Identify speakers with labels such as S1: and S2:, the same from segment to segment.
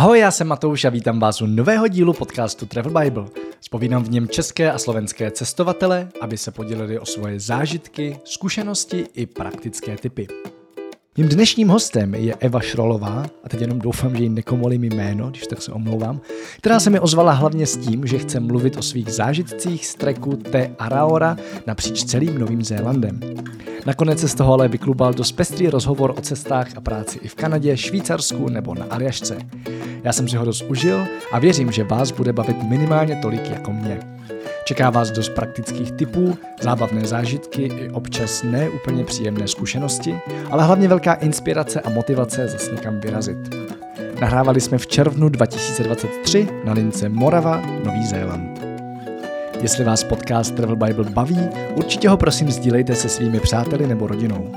S1: Ahoj, já jsem Matouš a vítám vás u nového dílu podcastu Travel Bible. Spovídám v něm české a slovenské cestovatele, aby se podělili o svoje zážitky, zkušenosti i praktické typy. Mým dnešním hostem je Eva Šrolová, a teď jenom doufám, že jí nekomolím jméno, když tak se omlouvám, která se mi ozvala hlavně s tím, že chce mluvit o svých zážitcích z treku Te Araora napříč celým Novým Zélandem. Nakonec se z toho ale vyklubal dost pestrý rozhovor o cestách a práci i v Kanadě, Švýcarsku nebo na Aljašce. Já jsem si ho dost užil a věřím, že vás bude bavit minimálně tolik jako mě. Čeká vás dost praktických typů, zábavné zážitky i občas neúplně příjemné zkušenosti, ale hlavně velká inspirace a motivace zase někam vyrazit. Nahrávali jsme v červnu 2023 na lince Morava, Nový Zéland. Jestli vás podcast Travel Bible baví, určitě ho prosím sdílejte se svými přáteli nebo rodinou.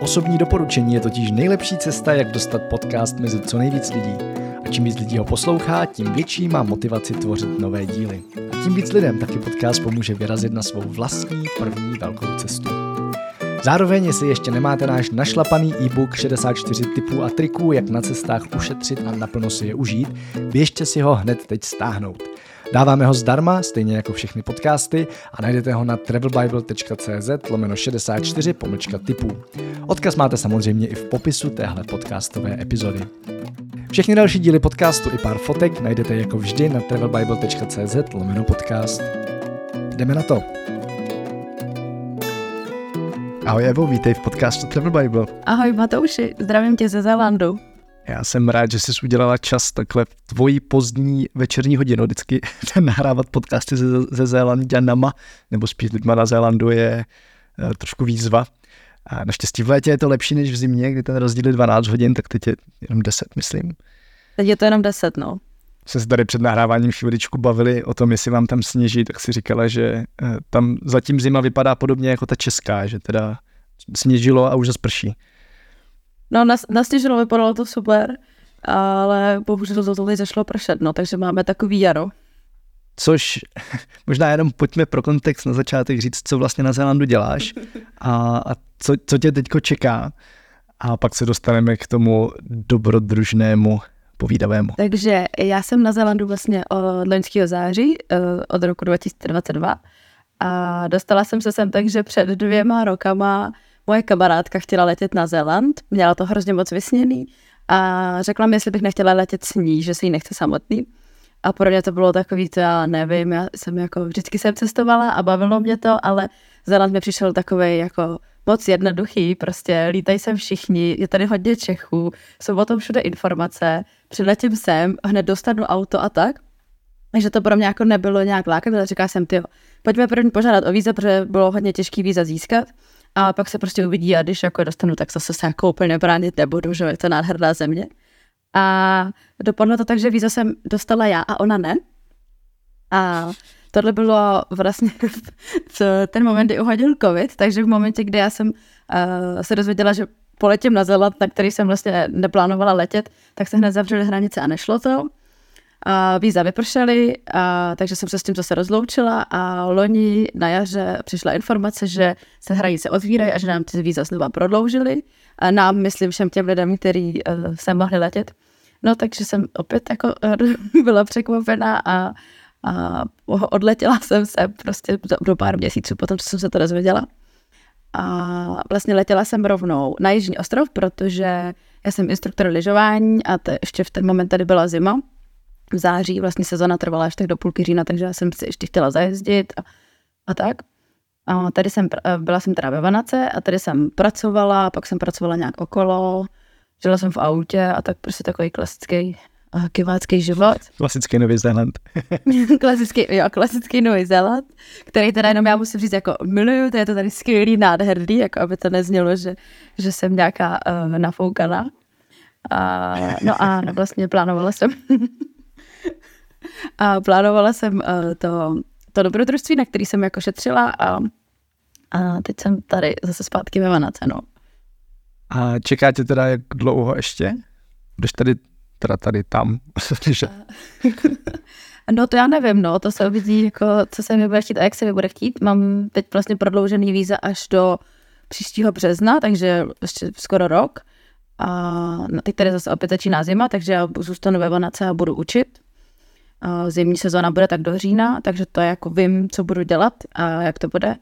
S1: Osobní doporučení je totiž nejlepší cesta, jak dostat podcast mezi co nejvíc lidí. Čím víc lidí ho poslouchá, tím větší má motivaci tvořit nové díly. A tím víc lidem taky podcast pomůže vyrazit na svou vlastní první velkou cestu. Zároveň, jestli ještě nemáte náš našlapaný e-book 64 typů a triků, jak na cestách ušetřit a naplno si je užít, běžte si ho hned teď stáhnout. Dáváme ho zdarma, stejně jako všechny podcasty a najdete ho na travelbible.cz lomeno 64 pomlčka typů. Odkaz máte samozřejmě i v popisu téhle podcastové epizody. Všechny další díly podcastu i pár fotek najdete jako vždy na travelbible.cz lomeno podcast. Jdeme na to. Ahoj Evo, vítej v podcastu Travel Bible.
S2: Ahoj Matouši, zdravím tě ze Zélandu.
S1: Já jsem rád, že jsi udělala čas takhle v tvoji pozdní večerní hodinu vždycky nahrávat podcasty ze, ze Zélandianama, nebo spíš lidma na Zélandu je uh, trošku výzva. A naštěstí v létě je to lepší než v zimě, kdy ten rozdíl je 12 hodin, tak teď je jenom 10, myslím.
S2: Teď je to jenom 10, no.
S1: Jsme se tady před nahráváním chviličku bavili o tom, jestli vám tam sněží, tak si říkala, že uh, tam zatím zima vypadá podobně jako ta česká, že teda sněžilo a už zase prší.
S2: No, nas, nasněžilo, vypadalo to super, ale bohužel to tady zašlo pršet, no, takže máme takový jaro.
S1: Což možná jenom pojďme pro kontext na začátek říct, co vlastně na Zélandu děláš a, a co, co tě teďko čeká a pak se dostaneme k tomu dobrodružnému povídavému.
S2: Takže já jsem na Zélandu vlastně od loňského září, eh, od roku 2022 a dostala jsem se sem takže před dvěma rokama moje kamarádka chtěla letět na Zéland, měla to hrozně moc vysněný a řekla mi, jestli bych nechtěla letět s ní, že se jí nechce samotný. A pro mě to bylo takový, to já nevím, já jsem jako vždycky jsem cestovala a bavilo mě to, ale Zéland mi přišel takový jako moc jednoduchý, prostě lítají sem všichni, je tady hodně Čechů, jsou o tom všude informace, přiletím sem, hned dostanu auto a tak. Takže to pro mě jako nebylo nějak lákavé, říká jsem, ty, pojďme první požádat o víza, protože bylo hodně těžký víza získat a pak se prostě uvidí a když jako dostanu, tak zase se jako úplně bránit nebudu, že je to nádherná země. A dopadlo to tak, že víza jsem dostala já a ona ne. A tohle bylo vlastně ten moment, kdy uhodil covid, takže v momentě, kdy já jsem uh, se dozvěděla, že poletím na Zeland, na který jsem vlastně neplánovala letět, tak se hned zavřely hranice a nešlo to. A víza vypršely, a, takže jsem se s tím zase rozloučila a loni na jaře přišla informace, že se hranice otvírají a že nám ty víza znova prodloužili. A nám, myslím, všem těm lidem, kteří uh, se mohli letět. No takže jsem opět jako uh, byla překvapená a, a odletěla jsem se prostě do, do pár měsíců potom, co jsem se to dozvěděla. A vlastně letěla jsem rovnou na Jižní ostrov, protože já jsem instruktor lyžování a to ještě v ten moment tady byla zima v září, vlastně sezona trvala až tak do půlky října, takže já jsem si ještě chtěla zajezdit a, a tak. A tady jsem, byla jsem teda ve Vanace a tady jsem pracovala, pak jsem pracovala nějak okolo, žila jsem v autě a tak prostě takový klasický uh, kivácký život.
S1: Klasický Nový Zéland.
S2: klasický, jo, klasický Nový Zéland, který teda jenom já musím říct jako miluju, to je to tady skvělý, nádherný, jako aby to neznělo, že, že jsem nějaká uh, nafoukaná. Uh, no a vlastně plánovala jsem a plánovala jsem uh, to, to dobrodružství, na který jsem jako šetřila a, a teď jsem tady zase zpátky ve Vanace, no.
S1: A čekáte teda jak dlouho ještě? Když tady, teda tady tam,
S2: No to já nevím, no, to se uvidí, jako, co se mi bude chtít a jak se mi bude chtít. Mám teď vlastně prodloužený víza až do příštího března, takže ještě skoro rok. A teď tady zase opět začíná zima, takže já zůstanu ve Vanace a budu učit. Zimní sezóna bude tak do října, takže to jako vím, co budu dělat a jak to bude.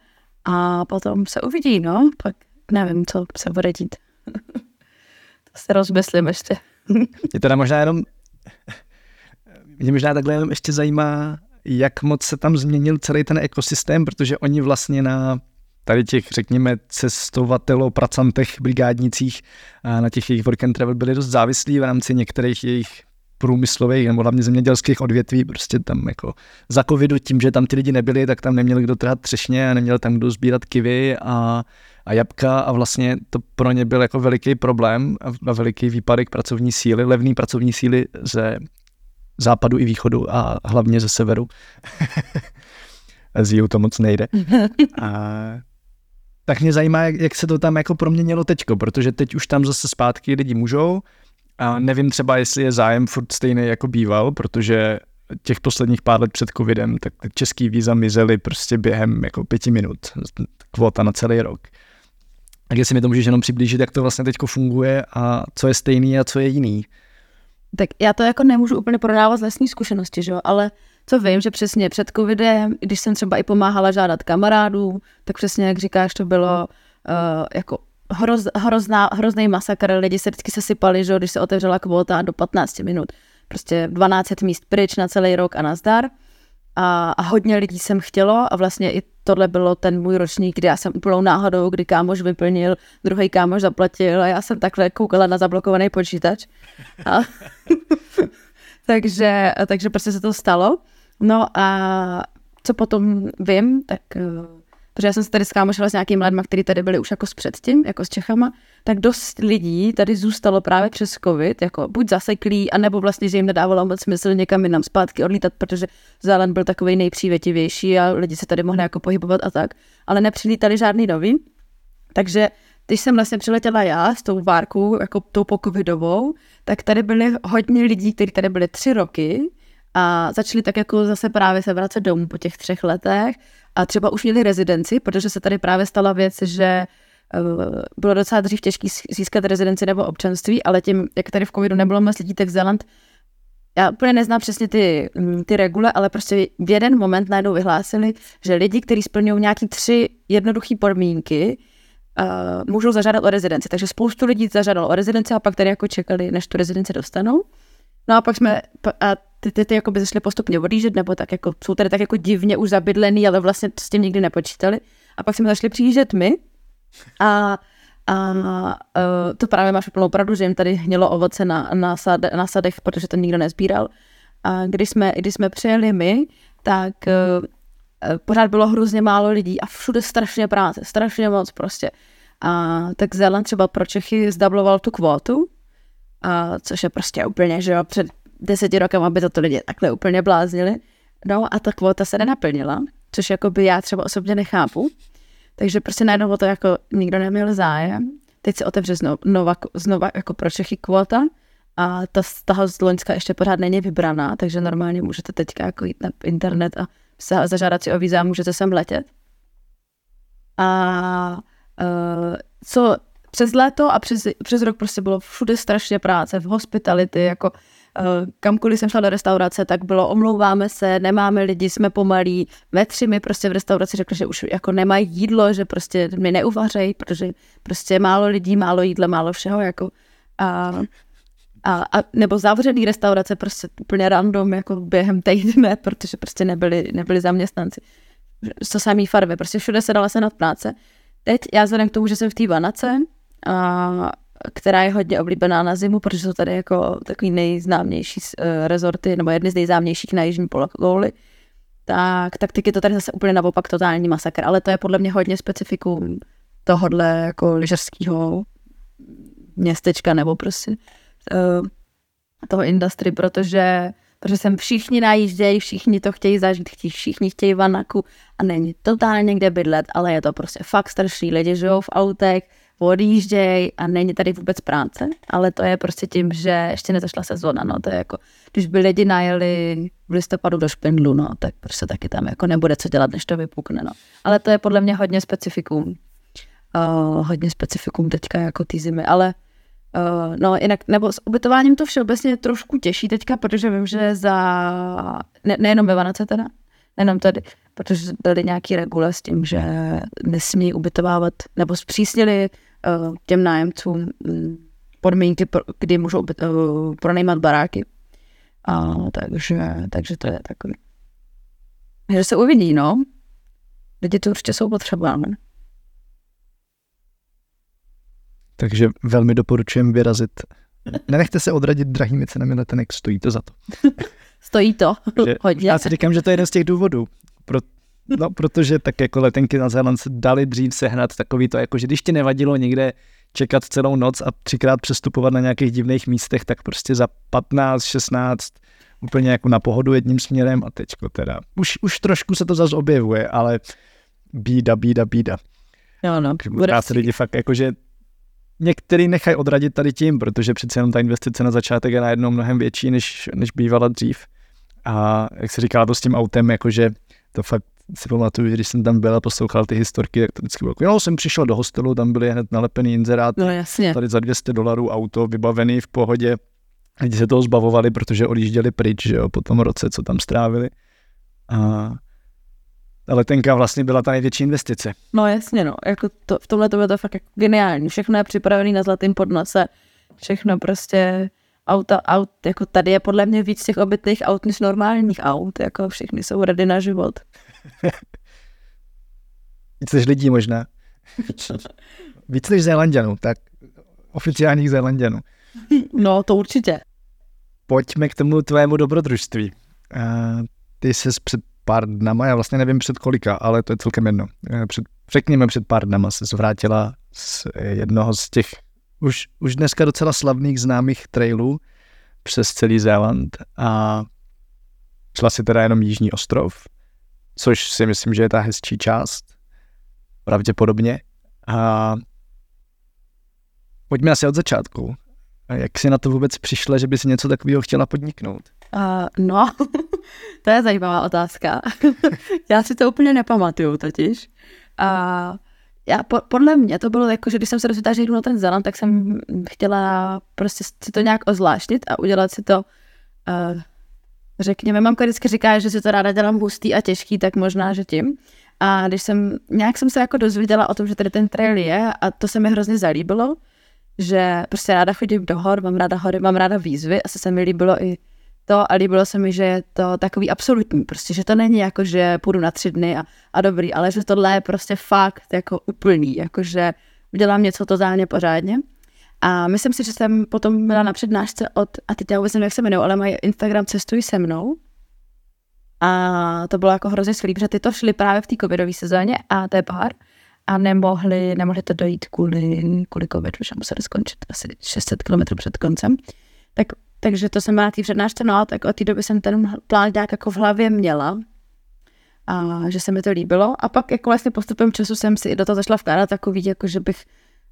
S2: A potom se uvidí, no, pak nevím, co se bude dít. to se rozmyslím ještě.
S1: Je teda možná jenom, mě možná takhle jenom ještě zajímá, jak moc se tam změnil celý ten ekosystém, protože oni vlastně na tady těch, řekněme, cestovatelo, pracantech, brigádnicích na těch jejich work and travel byli dost závislí v rámci některých jejich průmyslových nebo hlavně zemědělských odvětví, prostě tam jako za covidu tím, že tam ty lidi nebyli, tak tam neměli kdo trhat třešně a neměl tam kdo sbírat kivy a, a jabka a vlastně to pro ně byl jako veliký problém a, a veliký výpadek pracovní síly, levný pracovní síly ze západu i východu a hlavně ze severu. Z jihu to moc nejde. A tak mě zajímá, jak, jak se to tam jako proměnilo teďko, protože teď už tam zase zpátky lidi můžou a nevím třeba, jestli je zájem furt stejný jako býval, protože těch posledních pár let před covidem, tak český víza mizely prostě během jako pěti minut, kvota na celý rok. Tak jestli mi to můžeš jenom přiblížit, jak to vlastně teďko funguje a co je stejný a co je jiný.
S2: Tak já to jako nemůžu úplně prodávat z vlastní zkušenosti, že jo? ale co vím, že přesně před covidem, když jsem třeba i pomáhala žádat kamarádů, tak přesně jak říkáš, to bylo uh, jako hroz, hrozná, hrozný masakr, lidi se vždycky sesypali, že když se otevřela kvota do 15 minut. Prostě 12 míst pryč na celý rok a nazdar. A, a hodně lidí jsem chtělo a vlastně i tohle bylo ten můj ročník, kdy já jsem úplnou náhodou, kdy kámoš vyplnil, druhý kámoš zaplatil a já jsem takhle koukala na zablokovaný počítač. A, takže, takže prostě se to stalo. No a co potom vím, tak eh, protože já jsem se tady skámošila s nějakými lidmi, kteří tady byli už jako s předtím, jako s Čechama, tak dost lidí tady zůstalo právě přes covid, jako buď zaseklí, anebo vlastně, že jim nedávalo moc smysl někam jinam zpátky odlítat, protože Zelen byl takový nejpřívětivější a lidi se tady mohli jako pohybovat a tak, ale nepřilítali žádný nový. Takže když jsem vlastně přiletěla já s tou várkou, jako tou pokovidovou, tak tady byly hodně lidí, kteří tady byli tři roky a začali tak jako zase právě se vracet domů po těch třech letech a třeba už měli rezidenci, protože se tady právě stala věc, že eh, bylo docela dřív těžké získat rezidenci nebo občanství, ale tím, jak tady v covidu nebylo moc lidí, tak Zeland já úplně neznám přesně ty, mm, ty regule, ale prostě v jeden moment najednou vyhlásili, že lidi, kteří splňují nějaký tři jednoduché podmínky, uh, můžou zažádat o rezidenci. Takže spoustu lidí zažádalo o rezidenci a pak tady jako čekali, než tu rezidenci dostanou. No a pak jsme, a ty, ty, ty jako by zašly postupně odjíždět, nebo tak jako, jsou tady tak jako divně už zabydlený, ale vlastně s tím nikdy nepočítali. A pak jsme zašli přijíždět my a a uh, to právě máš úplnou pravdu, že jim tady hnělo ovoce na, na, sad, na sadech, protože to nikdo nezbíral. A když jsme, když jsme přijeli my, tak uh, pořád bylo hrozně málo lidí a všude strašně práce, strašně moc prostě. A tak Zeland třeba pro Čechy zdabloval tu kvótu, a což je prostě úplně, že jo, před deseti rokem, aby to lidi takhle úplně bláznili. No a ta kvota se nenaplnila, což jako by já třeba osobně nechápu. Takže prostě najednou o to jako nikdo neměl zájem. Teď se otevře znova, znova, znova jako pro Čechy kvota a ta z z Loňska ještě pořád není vybraná, takže normálně můžete teďka jako jít na internet a zažádat si o víza a můžete sem letět. A uh, co přes léto a přes, přes rok prostě bylo všude strašně práce, v hospitality, jako kamkoliv jsem šla do restaurace, tak bylo omlouváme se, nemáme lidi, jsme pomalí. Ve mi prostě v restauraci řekli, že už jako nemají jídlo, že prostě mi neuvařejí, protože prostě málo lidí, málo jídla, málo všeho, jako a, a, a nebo zavřený restaurace prostě úplně random, jako během týdne, protože prostě nebyli, nebyli zaměstnanci. To samý farby, prostě všude se dala se nad práce. Teď já vzhledem k tomu, že jsem v té vanace, a, která je hodně oblíbená na zimu, protože jsou tady jako takový nejznámější uh, rezorty, nebo jedny z nejznámějších na jižní polokouli, tak, tak teď je to tady zase úplně naopak totální masakr, ale to je podle mě hodně specifikum tohodle jako lyžařského městečka nebo prostě uh, toho industry, protože protože sem všichni najíždějí, všichni to chtějí zažít, chtějí, všichni chtějí vanaku a není totálně kde bydlet, ale je to prostě fakt starší lidi, žijou v autech, odjíždějí a není tady vůbec práce, ale to je prostě tím, že ještě nezašla sezóna, no to je jako, když by lidi najeli v listopadu do Špindlu, no tak prostě taky tam jako nebude co dělat, než to vypukne, no. Ale to je podle mě hodně specifikum, uh, hodně specifikum teďka jako ty zimy, ale Uh, no jinak, nebo s ubytováním to všeobecně je trošku těžší teďka, protože vím, že za, ne, nejenom ve Vanace teda, nejenom tady, protože dali nějaký regule s tím, že nesmí ubytovávat, nebo zpřísnili těm nájemcům um, podmínky, kdy můžou uh, pronajímat baráky. A, takže, takže to je takový. Že se uvidí, no. Lidi to určitě jsou potřeba. Ne?
S1: Takže velmi doporučujem vyrazit. Nenechte se odradit drahými cenami letenek, stojí to za to.
S2: Stojí to, hodně.
S1: Já si říkám, že to je jeden z těch důvodů. Pro, no, protože tak jako letenky na Zéland se dali dřív sehnat takový to, jako že když ti nevadilo někde čekat celou noc a třikrát přestupovat na nějakých divných místech, tak prostě za 15, 16 úplně jako na pohodu jedním směrem a teďko teda. Už, už trošku se to zase objevuje, ale bída, bída, bída.
S2: Jo, no.
S1: Možná se lidi fakt jakože některý nechají odradit tady tím, protože přece jenom ta investice na začátek je najednou mnohem větší, než, než bývala dřív. A jak se říkala to s tím autem, jakože to fakt si pamatuju, když jsem tam byl a poslouchal ty historky, tak to vždycky bylo, jo, jsem přišel do hostelu, tam byly hned nalepený inzerát,
S2: no, jasně.
S1: tady za 200 dolarů auto, vybavený v pohodě. Lidi se toho zbavovali, protože odjížděli pryč, že jo, po tom roce, co tam strávili. A ta letenka vlastně byla ta největší investice.
S2: No jasně, no. Jako to, v tomhle to bylo to fakt jako geniální. Všechno je připravené na zlatým podnose. Všechno prostě auta, aut, jako tady je podle mě víc těch obytných aut než normálních aut, jako všichni jsou ready na život.
S1: víc než lidí možná. víc než Zélandianů, tak oficiálních Zélandianů.
S2: No, to určitě.
S1: Pojďme k tomu tvému dobrodružství. Uh, ty se před pár dnama, já vlastně nevím před kolika, ale to je celkem jedno. Eh, před, řekněme před pár dnama se zvrátila z jednoho z těch už, už dneska docela slavných známých trailů přes celý Zéland a šla si teda jenom Jižní ostrov, což si myslím, že je ta hezčí část, pravděpodobně. A pojďme asi od začátku. Jak jsi na to vůbec přišla, že by si něco takového chtěla podniknout?
S2: Uh, no, to je zajímavá otázka. já si to úplně nepamatuju totiž. Uh, já, po, podle mě to bylo jako, že když jsem se rozhodla, že jdu na ten Zeland, tak jsem chtěla prostě si to nějak ozvláštit a udělat si to, uh, řekněme, mamka vždycky říká, že si to ráda dělám hustý a těžký, tak možná, že tím. A když jsem, nějak jsem se jako dozvěděla o tom, že tady ten trail je a to se mi hrozně zalíbilo, že prostě ráda chodím do hor, mám ráda hory, mám ráda výzvy, asi se mi líbilo i to a líbilo se mi, že je to takový absolutní, prostě, že to není jako, že půjdu na tři dny a, a dobrý, ale že tohle je prostě fakt jako úplný, jakože udělám něco totálně pořádně. A myslím si, že jsem potom byla na přednášce od, a teď já vůbec nevím, jak se jmenují, ale mají Instagram Cestuj se mnou. A to bylo jako hrozně skvělé, protože ty to šly právě v té covidové sezóně a to je pár a nemohli, nemohli to dojít kvůli, kvůli covidu, že museli skončit asi 600 km před koncem. Tak takže to jsem byla na té přednášce, no a tak od té doby jsem ten plán nějak jako v hlavě měla. A že se mi to líbilo. A pak jako vlastně postupem času jsem si do toho začala vkládat takový, jako že bych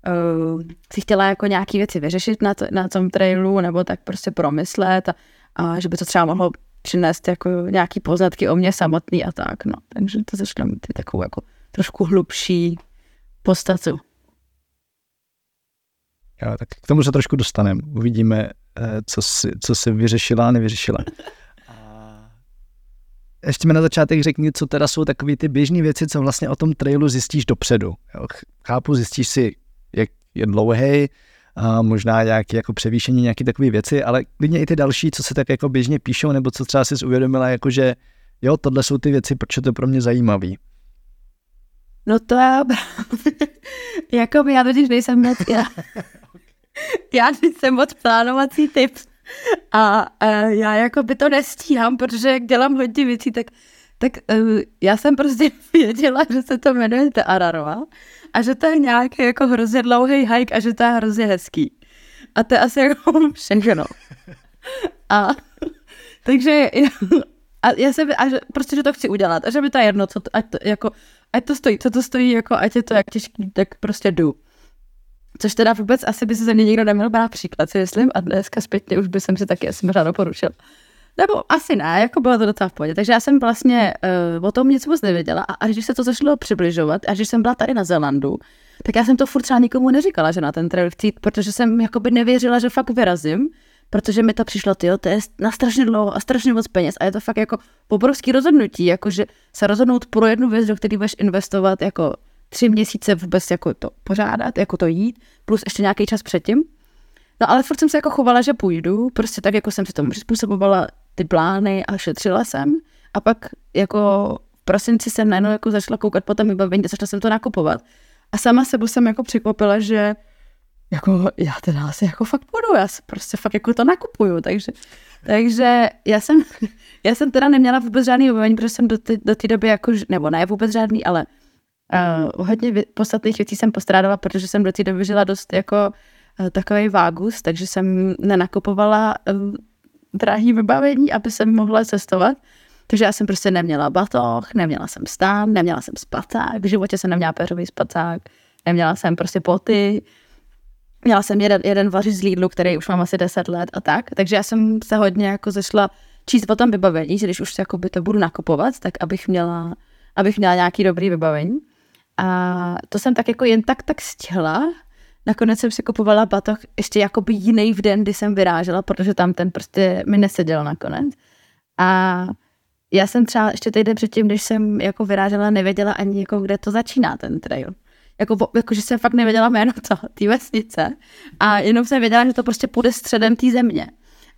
S2: uh, si chtěla jako nějaký věci vyřešit na, to, na tom trailu, nebo tak prostě promyslet a, a že by to třeba mohlo přinést jako nějaký poznatky o mě samotný a tak, no. Takže to začalo mít takovou jako trošku hlubší podstatu.
S1: Jo, tak k tomu se trošku dostaneme. Uvidíme, eh, co si, co si vyřešila a nevyřešila. Ještě mi na začátek řekni, co teda jsou takové ty běžné věci, co vlastně o tom trailu zjistíš dopředu. Jo, chápu, zjistíš si, jak je dlouhý, a možná nějaké jako převýšení, nějaké takové věci, ale klidně i ty další, co se tak jako běžně píšou, nebo co třeba si uvědomila, jako že jo, tohle jsou ty věci, proč je to pro mě zajímavý.
S2: No to já jako já totiž nejsem moc, já, já nejsem moc plánovací typ. A, a já jako by to nestíhám, protože jak dělám hodně věcí, tak, tak uh, já jsem prostě věděla, že se to jmenuje Ararova a že to je nějaký jako hrozně dlouhý hike a že to je hrozně hezký. A to je asi jako všechno. A takže a já se, a že, prostě, že to chci udělat a že mi to je jedno, co to, ať to, jako, ať to stojí, co to stojí, jako ať je to jak těžký, tak prostě jdu. Což teda vůbec asi by se ze mě nikdo neměl brát příklad, si myslím, a dneska zpětně už by jsem si taky asi možná doporučil. Nebo asi ne, jako bylo to docela v pohodě. Takže já jsem vlastně uh, o tom nic moc nevěděla a až když se to začalo přibližovat, až když jsem byla tady na Zelandu, tak já jsem to furt třeba nikomu neříkala, že na ten trail chci jít, protože jsem jakoby nevěřila, že fakt vyrazím, protože mi to přišlo, ty to je na strašně dlouho a strašně moc peněz a je to fakt jako obrovský rozhodnutí, jakože se rozhodnout pro jednu věc, do které budeš investovat jako tři měsíce vůbec jako to pořádat, jako to jít, plus ještě nějaký čas předtím. No ale furt jsem se jako chovala, že půjdu, prostě tak jako jsem si tomu přizpůsobovala ty plány a šetřila jsem. A pak jako v prosinci jsem najednou jako začala koukat po tom vybavení a začala jsem to nakupovat. A sama sebou jsem jako překvapila, že jako já teda asi jako fakt půjdu, já prostě fakt jako to nakupuju, takže, takže já jsem, já jsem teda neměla vůbec žádný vybavení, protože jsem do té do doby jako, nebo ne vůbec žádný, ale uh, hodně podstatných věcí jsem postrádala, protože jsem do té doby žila dost jako uh, takový vágus, takže jsem nenakupovala uh, drahý vybavení, aby jsem mohla cestovat. Takže já jsem prostě neměla batoh, neměla jsem stán, neměla jsem spacák, v životě jsem neměla peřový spacák, neměla jsem prostě poty, měla jsem jeden, jeden vařič z Lidlu, který už mám asi 10 let a tak, takže já jsem se hodně jako zašla číst o tom vybavení, že když už by to budu nakupovat, tak abych měla, abych měla nějaký dobrý vybavení. A to jsem tak jako jen tak tak stihla. Nakonec jsem si kupovala batoh ještě jakoby jiný v den, kdy jsem vyrážela, protože tam ten prostě mi neseděl nakonec. A já jsem třeba ještě týden předtím, když jsem jako vyrážela, nevěděla ani jako, kde to začíná ten trail. Jako, jako že jsem fakt nevěděla jméno té vesnice a jenom jsem věděla, že to prostě půjde středem té země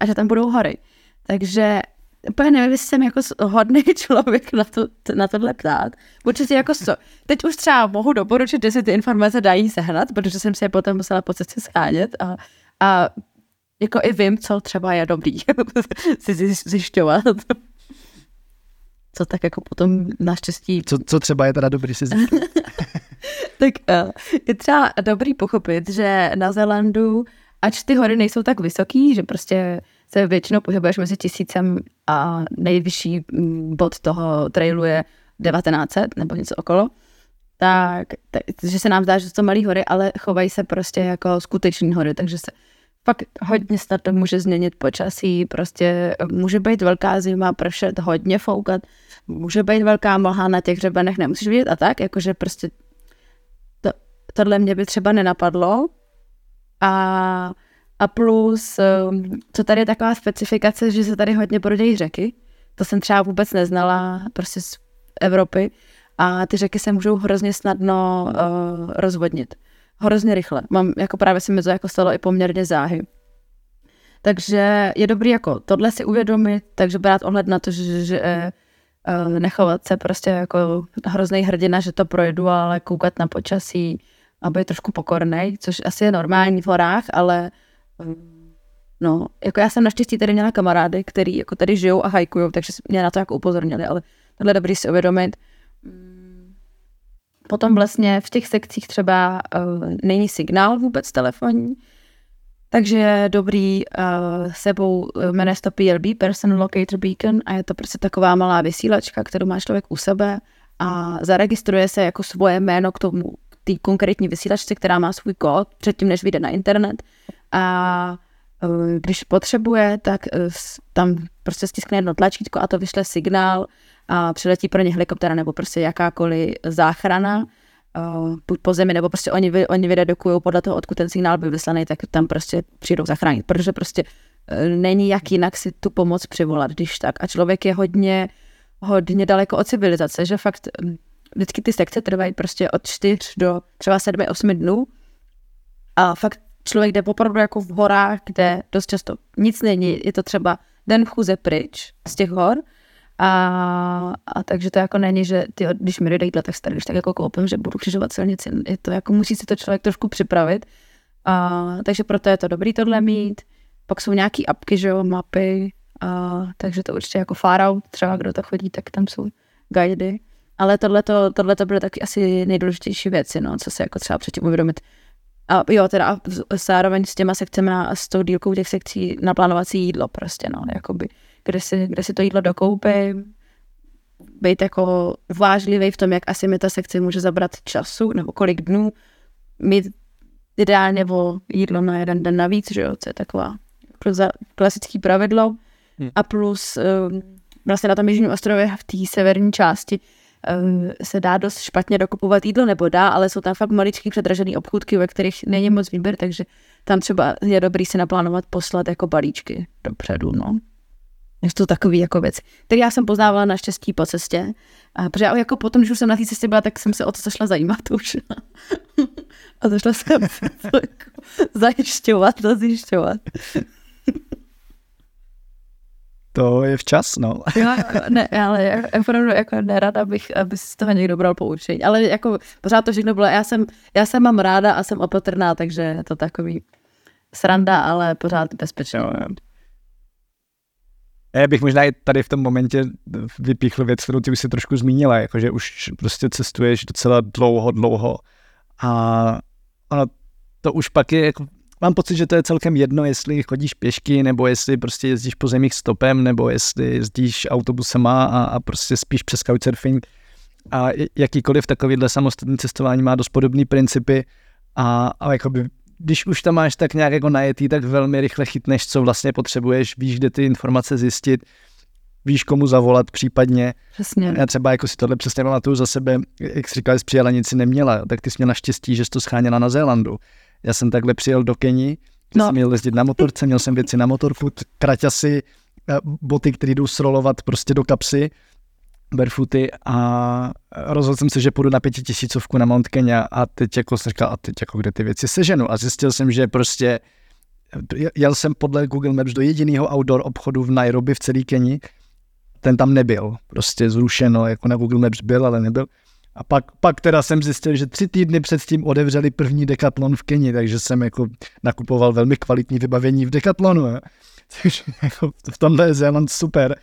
S2: a že tam budou hory. Takže úplně nevím, jestli jsem jako hodný člověk na, to, na tohle ptát. Určitě jako co. Teď už třeba mohu doporučit, že si ty informace dají sehnat, protože jsem si je potom musela po cestě schánět a, a jako i vím, co třeba je dobrý si zjišťovat. Co tak jako potom naštěstí...
S1: Co, co třeba je teda dobrý si zjišťovat?
S2: tak uh, je třeba dobrý pochopit, že na Zelandu, ač ty hory nejsou tak vysoký, že prostě se většinou pohybuješ mezi tisícem a nejvyšší mm, bod toho trailu je 1900 nebo něco okolo, tak, tak že se nám zdá, že jsou to malé hory, ale chovají se prostě jako skutečné hory, takže se fakt hodně snadno může změnit počasí, prostě může být velká zima, pršet, hodně foukat, může být velká mlha na těch hřebenech, nemusíš vidět a tak, jakože prostě to, tohle mě by třeba nenapadlo. A a plus, um, co tady je taková specifikace, že se tady hodně prodějí řeky. To jsem třeba vůbec neznala prostě z Evropy. A ty řeky se můžou hrozně snadno uh, rozvodnit. Hrozně rychle. Mám, jako právě se mi to jako stalo i poměrně záhy. Takže je dobrý jako tohle si uvědomit, takže brát ohled na to, že, že uh, nechovat se prostě jako hrozný hrdina, že to projdu, ale koukat na počasí a být trošku pokornej, což asi je normální v horách, ale No, jako já jsem naštěstí tady měla kamarády, který jako tady žijou a hajkují, takže mě na to jako upozornili, ale tohle je dobrý si uvědomit. Potom vlastně v těch sekcích třeba uh, není signál vůbec telefonní, takže je dobrý uh, sebou, jmenuje to PLB, Person Locator Beacon, a je to prostě taková malá vysílačka, kterou má člověk u sebe a zaregistruje se jako svoje jméno k tomu, k té konkrétní vysílačce, která má svůj kód předtím, než vyjde na internet a e, když potřebuje, tak e, tam prostě stiskne jedno tlačítko a to vyšle signál a přiletí pro ně helikoptera nebo prostě jakákoliv záchrana, e, buď po zemi, nebo prostě oni, oni vyredukují podle toho, odkud ten signál byl vyslaný, tak tam prostě přijdou zachránit, protože prostě není jak jinak si tu pomoc přivolat, když tak. A člověk je hodně, hodně daleko od civilizace, že fakt vždycky ty sekce trvají prostě od 4 do třeba 7-8 dnů a fakt člověk jde opravdu jako v horách, kde dost často nic není, je to třeba den v chůze pryč z těch hor, a, a takže to jako není, že ty, když mi dojde jídla, tak tady, tak jako koupím, že budu křižovat silnici. Je to jako musí si to člověk trošku připravit. A, takže proto je to dobrý tohle mít. Pak jsou nějaký apky, že jo, mapy, a, takže to určitě jako far out, třeba kdo to chodí, tak tam jsou guidy. Ale tohle to byly taky asi nejdůležitější věci, no, co se jako třeba předtím uvědomit. A jo, teda a zároveň s těma sekcemi a s tou dílkou těch sekcí naplánovací jídlo prostě, no, jakoby, kde si, kde si to jídlo dokoupím, být jako vážlivý v tom, jak asi mi ta sekce může zabrat času, nebo kolik dnů, mít ideálně o jídlo na jeden den navíc, že jo, co je taková klasický pravidlo. hmm. a plus um, vlastně na tom Jižním ostrově v té severní části se dá dost špatně dokupovat jídlo, nebo dá, ale jsou tam fakt maličký předražený obchůdky, ve kterých není moc výběr, takže tam třeba je dobrý si naplánovat poslat jako balíčky dopředu, no. Je to takový jako věc, který já jsem poznávala naštěstí po cestě. A protože jako potom, když už jsem na té cestě byla, tak jsem se o to zašla zajímat už. a zašla jsem se to jako zajišťovat.
S1: To je včas, no.
S2: jo, ne, ale já opravdu jako nerada, abych, aby z toho někdo bral poučení. Ale jako pořád to všechno bylo, já jsem, já jsem mám ráda a jsem opatrná, takže je to takový sranda, ale pořád bezpečné.
S1: Já bych možná i tady v tom momentě vypíchl věc, kterou ty už si trošku zmínila, jakože už prostě cestuješ docela dlouho, dlouho a ono to už pak je jako mám pocit, že to je celkem jedno, jestli chodíš pěšky, nebo jestli prostě jezdíš po zemích stopem, nebo jestli jezdíš autobusama a, a prostě spíš přes couchsurfing. A jakýkoliv takovýhle samostatný cestování má dost podobné principy a, a jakoby když už tam máš tak nějak jako najetý, tak velmi rychle chytneš, co vlastně potřebuješ, víš, kde ty informace zjistit, víš, komu zavolat případně.
S2: Přesně.
S1: Já třeba jako si tohle přesně pamatuju za sebe, jak jsi říkala, jsi přijela, nic si neměla, tak ty jsi měla štěstí, že jsi to scháněla na Zélandu. Já jsem takhle přijel do Keni, no. jsem měl jezdit na motorce, měl jsem věci na motorku, kraťasy, eh, boty, které jdou srolovat prostě do kapsy, barefooty a rozhodl jsem se, že půjdu na pětitisícovku na Mount Kenya a teď jako jsem říkal, a teď jako kde ty věci seženu a zjistil jsem, že prostě jel jsem podle Google Maps do jediného outdoor obchodu v Nairobi v celé Keni, ten tam nebyl, prostě zrušeno, jako na Google Maps byl, ale nebyl. A pak, pak teda jsem zjistil, že tři týdny předtím otevřeli první Decathlon v Keni, takže jsem jako nakupoval velmi kvalitní vybavení v Decathlonu. Je. Takže jako v tomhle je Zéland super.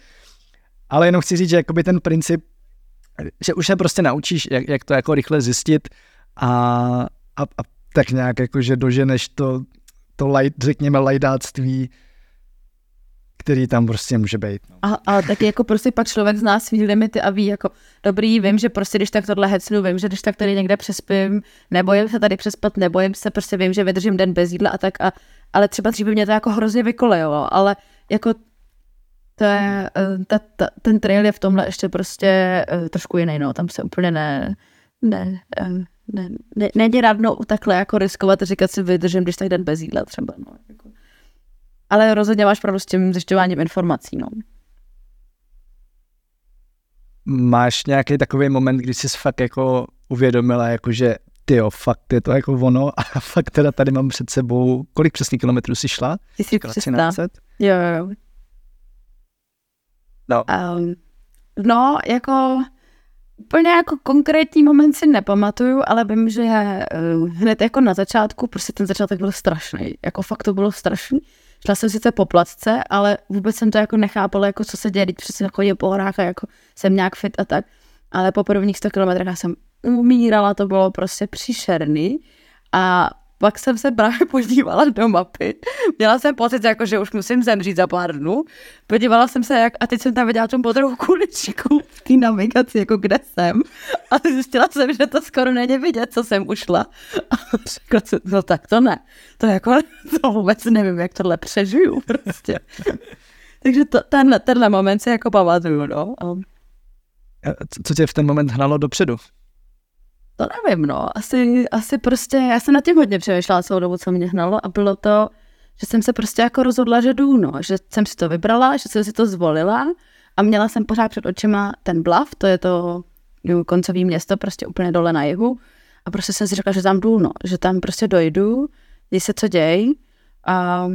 S1: Ale jenom chci říct, že jakoby ten princip, že už se prostě naučíš, jak, jak to jako rychle zjistit a, a, a tak nějak jako, že doženeš to, to light, řekněme, lajdáctví, který tam prostě může být. No.
S2: A, a taky jako prostě pak člověk zná svý limity a ví jako, dobrý, vím, že prostě když tak tohle hecnu, vím, že když tak tady někde přespím, nebojím se tady přespat, nebojím se, prostě vím, že vydržím den bez jídla a tak a, ale třeba dříve mě to jako hrozně vykolejilo, ale jako to je, eh, ta, ta, ten trail je v tomhle ještě prostě uh, trošku jiný, no, tam se úplně ne, ne, uh, ne, ne, není radno takhle jako riskovat a říkat si vydržím, když tak den bez jídla třeba, no, jako. Ale rozhodně máš pravdu s tím zjišťováním informací, no.
S1: Máš nějaký takový moment, kdy jsi fakt jako uvědomila, jako že ty jo, fakt je to jako ono a fakt teda tady mám před sebou, kolik přesně kilometrů jsi šla?
S2: 1300. Jo, jo, jo. No. Um, no, jako úplně jako konkrétní moment si nepamatuju, ale vím, že uh, hned jako na začátku, prostě ten začátek byl strašný. Jako fakt to bylo strašný. Šla jsem sice po placce, ale vůbec jsem to jako nechápala, jako co se děje, když přesně chodím po horách a jako jsem nějak fit a tak. Ale po prvních 100 kilometrech jsem umírala, to bylo prostě příšerný. A pak jsem se právě podívala do mapy. Měla jsem pocit, jako, že už musím zemřít za pár dnů. Podívala jsem se, jak, a teď jsem tam viděla tu modrou kuličku v té navigaci, jako kde jsem. A zjistila jsem, že to skoro není vidět, co jsem ušla. A řekla jsem, no tak to ne. To jako, to vůbec nevím, jak tohle přežiju prostě. Takže to, tenhle, tenhle moment si jako pamatuju, no.
S1: Co tě v ten moment hnalo dopředu?
S2: To nevím, no. Asi, asi prostě, já jsem na tím hodně přemýšlela celou dobu, co mě hnalo a bylo to, že jsem se prostě jako rozhodla, že jdu, no. Že jsem si to vybrala, že jsem si to zvolila a měla jsem pořád před očima ten Bluff, to je to koncový město, prostě úplně dole na jihu. A prostě jsem si řekla, že tam jdu, no. Že tam prostě dojdu, děj se co děj. A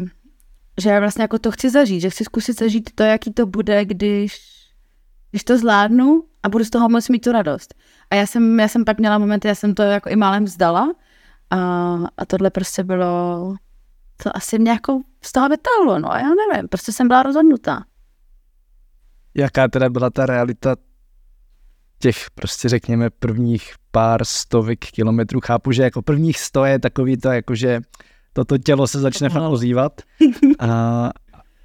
S2: že já vlastně jako to chci zažít, že chci zkusit zažít to, jaký to bude, když, když to zvládnu a budu z toho moc mít tu radost. A já jsem, já jsem pak měla momenty, já jsem to jako i málem vzdala a, a tohle prostě bylo, to asi mě jako z toho vytáhlo, no a já nevím, prostě jsem byla rozhodnutá.
S1: Jaká teda byla ta realita těch prostě řekněme prvních pár stovek kilometrů? Chápu, že jako prvních sto je takový to jako, že toto tělo se začne fakt ozývat a,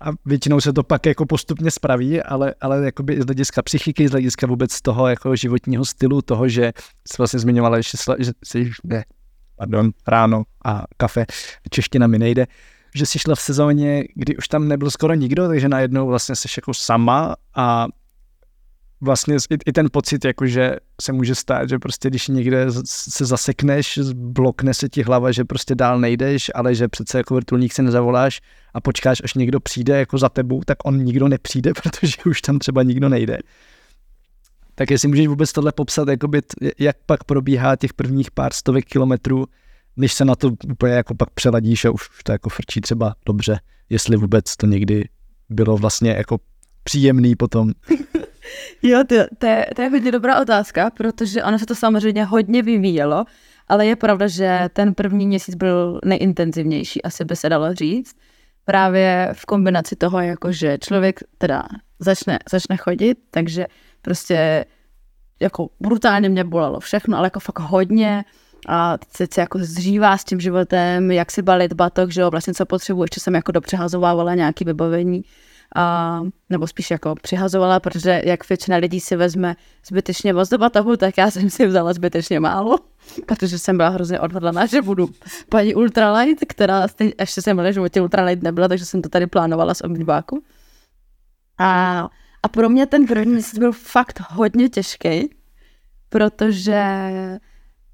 S1: a většinou se to pak jako postupně spraví, ale, ale jakoby z hlediska psychiky, z hlediska vůbec toho jako životního stylu, toho, že jsi vlastně zmiňovala, že, že jsi ne, pardon, ráno a kafe, čeština mi nejde, že jsi šla v sezóně, kdy už tam nebyl skoro nikdo, takže najednou vlastně jsi jako sama a vlastně i, i ten pocit, jako že se může stát, že prostě když někde se zasekneš, blokne se ti hlava, že prostě dál nejdeš, ale že přece jako vrtulník se nezavoláš a počkáš, až někdo přijde jako za tebou, tak on nikdo nepřijde, protože už tam třeba nikdo nejde. Tak jestli můžeš vůbec tohle popsat, jakoby, jak pak probíhá těch prvních pár stovek kilometrů, než se na to úplně jako pak přeladíš a už, už to jako frčí třeba dobře, jestli vůbec to někdy bylo vlastně jako příjemný potom.
S2: Jo, to, to, je, to je hodně dobrá otázka, protože ono se to samozřejmě hodně vyvíjelo, ale je pravda, že ten první měsíc byl nejintenzivnější, asi by se dalo říct. Právě v kombinaci toho, jako že člověk teda začne, začne chodit, takže prostě jako brutálně mě bolelo všechno, ale jako fakt hodně a teď se jako zřívá s tím životem, jak si balit batok, že jo, vlastně co potřebuji, ještě jsem jako dopřehazovávala nějaký vybavení, a, nebo spíš jako přihazovala, protože jak většina lidí si vezme zbytečně moc do batohu, tak já jsem si vzala zbytečně málo, protože jsem byla hrozně odhodlaná, že budu paní ultralight, která ještě jsem v životě ultralight nebyla, takže jsem to tady plánovala z oblíbáku. A, a pro mě ten první měsíc byl fakt hodně těžký, protože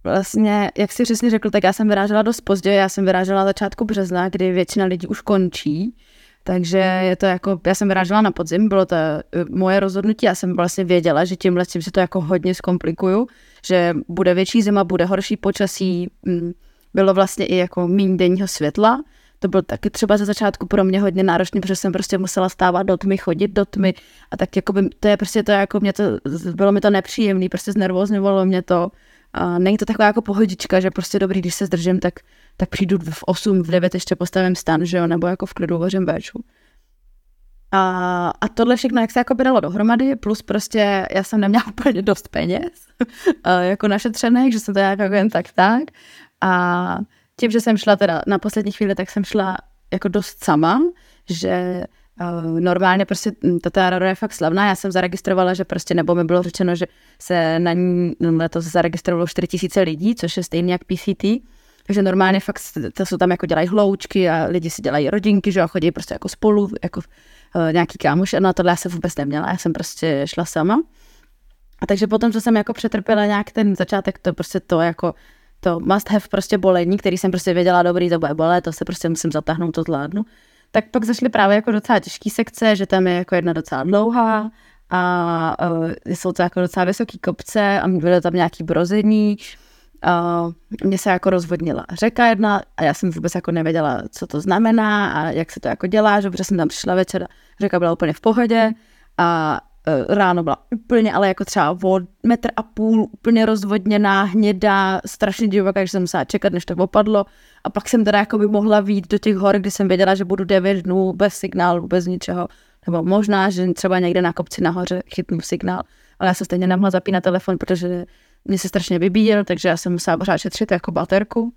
S2: vlastně, jak si přesně řekl, tak já jsem vyrážela dost pozdě, já jsem vyrážela začátku března, kdy většina lidí už končí, takže je to jako, já jsem vyrážela na podzim, bylo to eh, moje rozhodnutí, já jsem vlastně věděla, že tímhle tím si to jako hodně zkomplikuju, že bude větší zima, bude horší počasí, mm, bylo vlastně i jako méně denního světla, to byl taky třeba ze začátku pro mě hodně náročný, protože jsem prostě musela stávat do tmy, chodit do tmy. A tak jako by, to je prostě to jako mě to, bylo mi to nepříjemný, prostě znervozňovalo mě to, a není to taková jako pohodička, že prostě dobrý, když se zdržím, tak, tak přijdu v 8, v 9 ještě postavím stan, že jo, nebo jako v klidu hořím béču. A, a tohle všechno, jak se jako dalo dohromady, plus prostě já jsem neměla úplně dost peněz, jako našetřených, že jsem to jako jen tak tak. A tím, že jsem šla teda na poslední chvíli, tak jsem šla jako dost sama, že normálně prostě hm, ta Tararo je fakt slavná. Já jsem zaregistrovala, že prostě, nebo mi bylo řečeno, že se na ní letos zaregistrovalo 4000 lidí, což je stejně jak PCT. Takže normálně fakt to jsou tam jako dělají hloučky a lidi si dělají rodinky, že a chodí prostě jako spolu, jako uh, nějaký kámoš. No a tohle já jsem vůbec neměla, já jsem prostě šla sama. A takže potom, co jsem jako přetrpěla nějak ten začátek, to prostě to jako to must have prostě bolení, který jsem prostě věděla, dobrý, to bude bolet, to se prostě musím zatáhnout, to zvládnu tak pak zašly právě jako docela těžké sekce, že tam je jako jedna docela dlouhá a uh, jsou to jako docela vysoké kopce a bylo tam nějaký brození. Uh, mě se jako rozvodnila řeka jedna a já jsem vůbec jako nevěděla, co to znamená a jak se to jako dělá, že protože jsem tam přišla večer, řeka byla úplně v pohodě a uh, ráno byla úplně, ale jako třeba o metr a půl, úplně rozvodněná, hnědá, strašně divoká, že jsem musela čekat, než to opadlo a pak jsem teda jako by mohla výjít do těch hor, kdy jsem věděla, že budu 9 dnů bez signálu, bez ničeho. Nebo možná, že třeba někde na kopci nahoře chytnu signál. Ale já jsem stejně nemohla zapínat telefon, protože mě se strašně vybíjel, takže já jsem musela pořád šetřit jako baterku.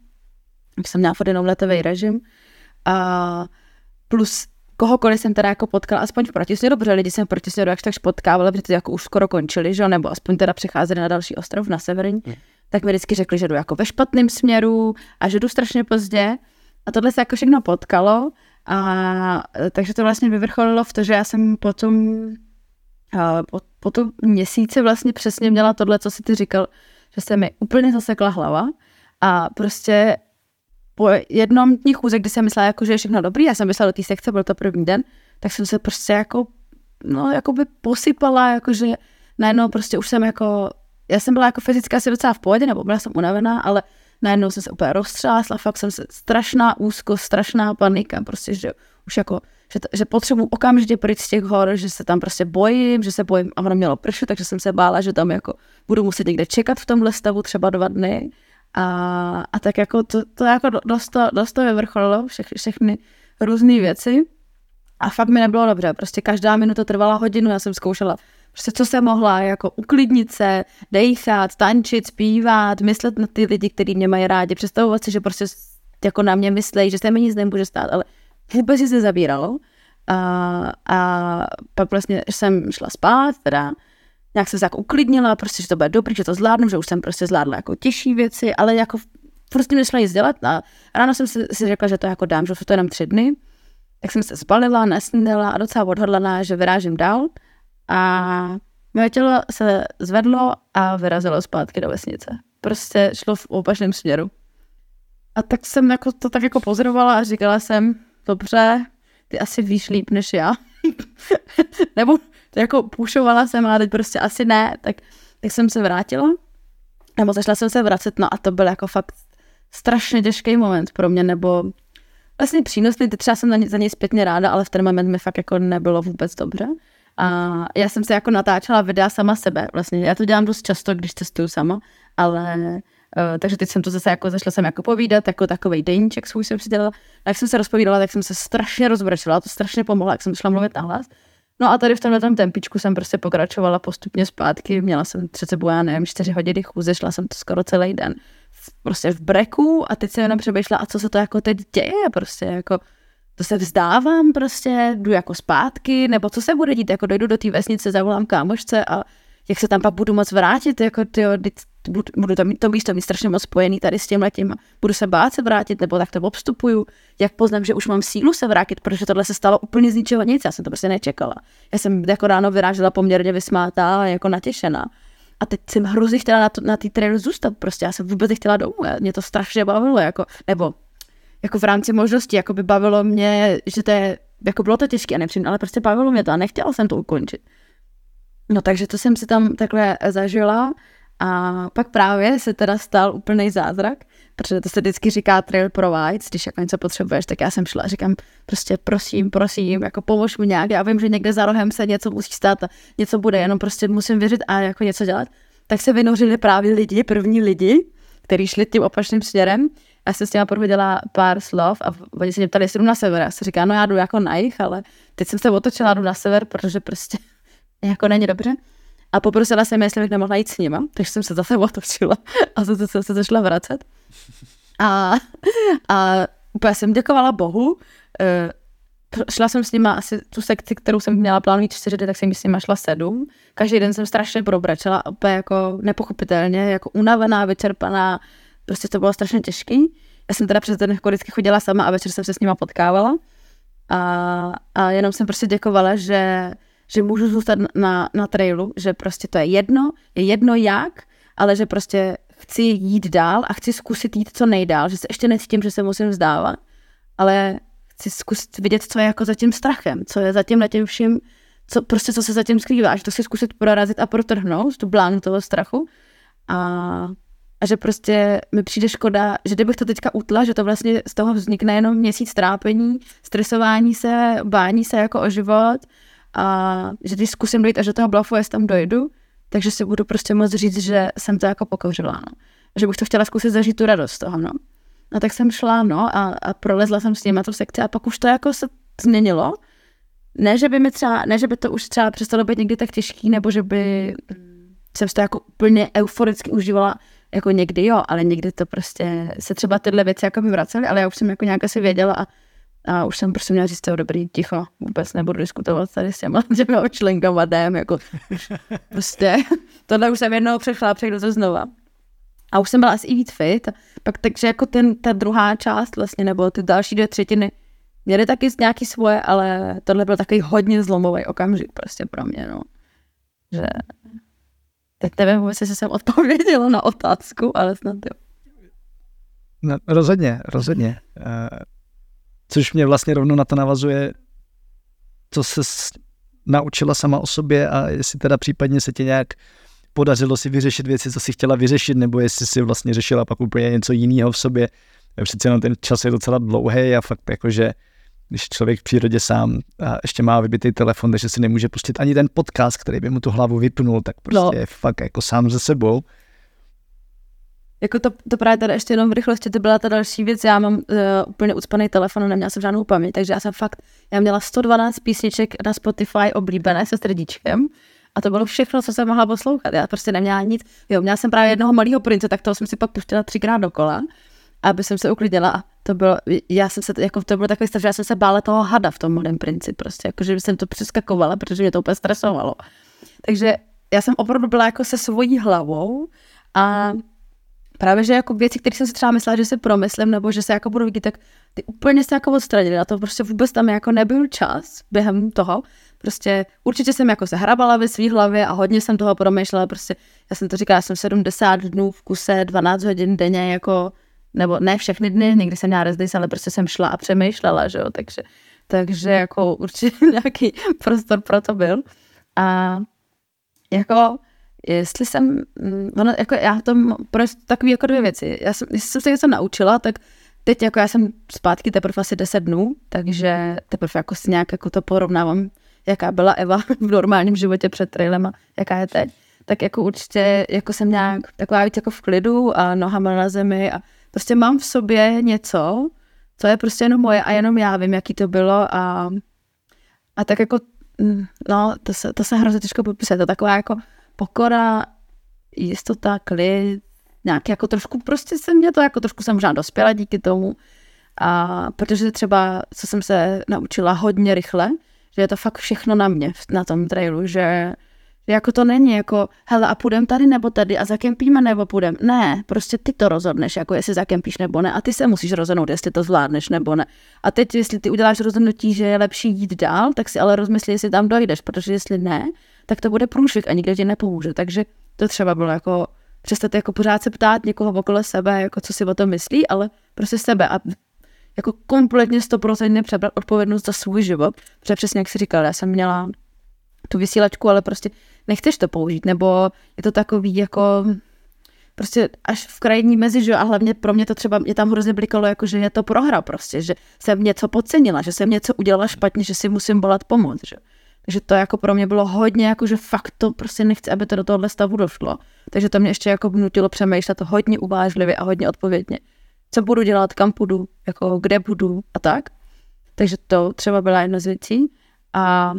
S2: Jsem měla furt jenom letový režim. A plus kohokoliv jsem teda jako potkala, aspoň v protisměru, protože lidi jsem v protisměru jakž takž potkávali, protože jako už skoro končili, že? nebo aspoň teda přecházeli na další ostrov, na severní. Mm tak mi vždycky řekli, že jdu jako ve špatném směru a že jdu strašně pozdě. A tohle se jako všechno potkalo. A takže to vlastně vyvrcholilo v to, že já jsem potom po, po tom měsíci vlastně přesně měla tohle, co si ty říkal, že se mi úplně zasekla hlava a prostě po jednom dní chůze, kdy jsem myslela, jako, že je všechno dobrý, já jsem myslela do té sekce, byl to první den, tak jsem se prostě jako, no, jako by posypala, jakože najednou prostě už jsem jako já jsem byla jako fyzicky asi docela v pohodě, nebo byla jsem unavená, ale najednou jsem se úplně roztřásla, fakt jsem se strašná úzko, strašná panika, prostě, že už jako, že, že potřebuji okamžitě pryč z těch hor, že se tam prostě bojím, že se bojím, a ono mělo pršet, takže jsem se bála, že tam jako budu muset někde čekat v tomhle stavu třeba dva dny. A, a tak jako to, to jako dost to, dost to vyvrcholilo, všech, všechny různé věci. A fakt mi nebylo dobře, prostě každá minuta trvala hodinu, já jsem zkoušela prostě co se mohla, jako uklidnit se, dejchat, tančit, zpívat, myslet na ty lidi, kteří mě mají rádi, představovat si, že prostě jako na mě myslejí, že se mi nic nemůže stát, ale vůbec se zabíralo. A, a pak vlastně jsem šla spát, teda nějak jsem se jako uklidnila, prostě, že to bude dobrý, že to zvládnu, že už jsem prostě zvládla jako těžší věci, ale jako prostě nešla nic dělat a ráno jsem si, si řekla, že to jako dám, že jsou to jenom tři dny. Tak jsem se zbalila, nesnídala a docela odhodlaná, že vyrážím dál. A moje tělo se zvedlo a vyrazilo zpátky do vesnice. Prostě šlo v opačném směru. A tak jsem jako to tak jako pozorovala a říkala jsem, dobře, ty asi víš líp než já. Nebo to jako půšovala jsem, ale teď prostě asi ne, tak, tak jsem se vrátila. Nebo začala jsem se vracet, no a to byl jako fakt strašně těžký moment pro mě, nebo vlastně přínosný, teď třeba jsem za, ně, za něj zpětně ráda, ale v ten moment mi fakt jako nebylo vůbec dobře. A já jsem se jako natáčela videa sama sebe, vlastně já to dělám dost často, když cestuju sama, ale Uh, takže teď jsem to zase jako zašla jsem jako povídat, jako takový deníček svůj jsem si dělala. A jak jsem se rozpovídala, tak jsem se strašně rozbrečela, to strašně pomohlo, jak jsem šla mluvit hlas. No a tady v tomhle tom tempičku jsem prostě pokračovala postupně zpátky. Měla jsem před sebou, já nevím, čtyři hodiny chůze, šla jsem to skoro celý den. Prostě v breku a teď jsem jenom přemýšlela, a co se to jako teď děje, prostě jako to se vzdávám prostě, jdu jako zpátky, nebo co se bude dít, jako dojdu do té vesnice, zavolám kámošce a jak se tam pak budu moc vrátit, jako tyjo, budu to, mít, to místo mít strašně moc spojený tady s tím letím, budu se bát se vrátit, nebo tak to obstupuju, jak poznám, že už mám sílu se vrátit, protože tohle se stalo úplně z ničeho nic, já jsem to prostě nečekala. Já jsem jako ráno vyrážela poměrně vysmátá, jako natěšená. A teď jsem hrozně chtěla na, to, na té trailu zůstat, prostě já jsem vůbec nechtěla domů, mě to strašně bavilo, jako, nebo jako v rámci možností, jako by bavilo mě, že to je, jako bylo to těžké a ale prostě bavilo mě to a nechtěla jsem to ukončit. No takže to jsem si tam takhle zažila a pak právě se teda stal úplný zázrak, protože to se vždycky říká trail provides, když jako něco potřebuješ, tak já jsem šla a říkám prostě prosím, prosím, jako pomož mi nějak, já vím, že někde za rohem se něco musí stát a něco bude, jenom prostě musím věřit a jako něco dělat. Tak se vynořili právě lidi, první lidi, kteří šli tím opačným směrem. Já jsem s těma prohodila pár slov a oni se mě ptali, jestli jdu na sever. Já se říká, no já jdu jako na jich, ale teď jsem se otočila, jdu na sever, protože prostě jako není dobře. A poprosila jsem, jestli bych nemohla jít s nima, takže jsem se zase otočila a zase se začala vracet. A, a úplně jsem děkovala Bohu. E, šla jsem s nima asi tu sekci, kterou jsem měla plánovat čtyři dny, tak jsem s nima šla sedm. Každý den jsem strašně probračela, úplně jako nepochopitelně, jako unavená, vyčerpaná. Prostě to bylo strašně těžký. Já jsem teda přes den jako vždycky chodila sama a večer jsem se s nima potkávala. A, a jenom jsem prostě děkovala, že že můžu zůstat na, na trailu, že prostě to je jedno, je jedno jak, ale že prostě chci jít dál a chci zkusit jít co nejdál, že se ještě necítím, že se musím vzdávat, ale chci zkusit vidět, co je jako za tím strachem, co je za tím tím vším, co, prostě co se zatím skrývá, že to si zkusit prorazit a protrhnout, tu blánu toho strachu. A, a že prostě mi přijde škoda, že kdybych to teďka utla, že to vlastně z toho vznikne jenom měsíc trápení, stresování se, bání se jako o život, a že když zkusím dojít až do toho blafu, jestli tam dojdu, takže si budu prostě moc říct, že jsem to jako pokouřila, no. Že bych to chtěla zkusit zažít tu radost toho, no. No tak jsem šla, no, a, a prolezla jsem s nimi tu sekci a pak už to jako se změnilo. Ne, že by mi třeba, ne, že by to už třeba přestalo být někdy tak těžký, nebo že by jsem to jako úplně euforicky užívala, jako někdy jo, ale někdy to prostě se třeba tyhle věci jako by vracely, ale já už jsem jako nějak asi věděla a a už jsem prostě měla říct, to dobrý, ticho, vůbec nebudu diskutovat tady s těma, těma členkama dém, jako prostě, tohle už jsem jednou přešla, přejdu to znova. A už jsem byla asi i víc fit, pak takže jako ten, ta druhá část vlastně, nebo ty další dvě třetiny, měly taky nějaký svoje, ale tohle byl takový hodně zlomový okamžik prostě pro mě, no. Že teď nevím vůbec, jestli jsem odpověděla na otázku, ale snad jo.
S1: No, rozhodně, rozhodně. Uh, Což mě vlastně rovnou na to navazuje, co se naučila sama o sobě a jestli teda případně se tě nějak podařilo si vyřešit věci, co si chtěla vyřešit, nebo jestli si vlastně řešila pak úplně něco jiného v sobě. Přece jenom ten čas je docela dlouhý a fakt jakože když člověk v přírodě sám a ještě má vybitý telefon, takže si nemůže pustit ani ten podcast, který by mu tu hlavu vypnul, tak prostě no. je fakt jako sám ze sebou.
S2: Jako to, to právě tady ještě jenom v rychlosti, to byla ta další věc, já mám uh, úplně ucpaný telefon, neměla jsem žádnou paměť, takže já jsem fakt, já měla 112 písniček na Spotify oblíbené se srdíčkem a to bylo všechno, co jsem mohla poslouchat. Já prostě neměla nic. Jo, měla jsem právě jednoho malého prince, tak toho jsem si pak pustila třikrát dokola, aby jsem se uklidila a to bylo, já jsem se, jako to bylo takový stav, že já jsem se bála toho hada v tom malém princi prostě, jakože jsem to přeskakovala, protože mě to úplně stresovalo. Takže já jsem opravdu byla jako se svojí hlavou a právě, že jako věci, které jsem si třeba myslela, že si promyslím, nebo že se jako budu vidět, tak ty úplně se jako odstranili. Na to prostě vůbec tam jako nebyl čas během toho. Prostě určitě jsem jako se hrabala ve své hlavě a hodně jsem toho promýšlela. Prostě já jsem to říkala, já jsem 70 dnů v kuse, 12 hodin denně jako nebo ne všechny dny, někdy jsem měla rezdys, ale prostě jsem šla a přemýšlela, že jo, takže, takže jako určitě nějaký prostor pro to byl. A jako jestli jsem, mm, ono, jako já to, prostě takový jako dvě věci. Já jsem, jestli jsem se něco naučila, tak teď jako já jsem zpátky teprve asi 10 dnů, takže teprve jako si nějak jako to porovnávám, jaká byla Eva v normálním životě před trailem a jaká je teď. Tak jako určitě jako jsem nějak taková víc jako v klidu a nohama na zemi a prostě mám v sobě něco, co je prostě jenom moje a jenom já vím, jaký to bylo a, a tak jako, mm, no, to se, to se hrozně těžko popisuje, to taková jako pokora, jistota, klid, nějak jako trošku, prostě jsem mě to jako trošku jsem možná dospěla díky tomu, a protože třeba, co jsem se naučila hodně rychle, že je to fakt všechno na mě na tom trailu, že jako to není jako, hele a půjdem tady nebo tady a zakempíme nebo půjdem. Ne, prostě ty to rozhodneš, jako jestli zakempíš nebo ne a ty se musíš rozhodnout, jestli to zvládneš nebo ne. A teď, jestli ty uděláš rozhodnutí, že je lepší jít dál, tak si ale rozmyslí, jestli tam dojdeš, protože jestli ne, tak to bude průšvih a nikdo ti nepomůže. Takže to třeba bylo jako přestat jako pořád se ptát někoho okolo sebe, jako co si o tom myslí, ale prostě sebe a jako kompletně stoprocentně přebrat odpovědnost za svůj život, protože přesně jak si říkal, já jsem měla tu vysílačku, ale prostě nechceš to použít, nebo je to takový jako prostě až v krajní mezi, že a hlavně pro mě to třeba, mě tam hrozně blikalo, jako že je to prohra prostě, že jsem něco podcenila, že jsem něco udělala špatně, že si musím volat pomoc, že. Takže to jako pro mě bylo hodně, jako že fakt to prostě nechci, aby to do tohohle stavu došlo. Takže to mě ještě jako nutilo přemýšlet hodně uvážlivě a hodně odpovědně. Co budu dělat, kam půjdu, jako kde budu a tak. Takže to třeba byla jedna z věcí. A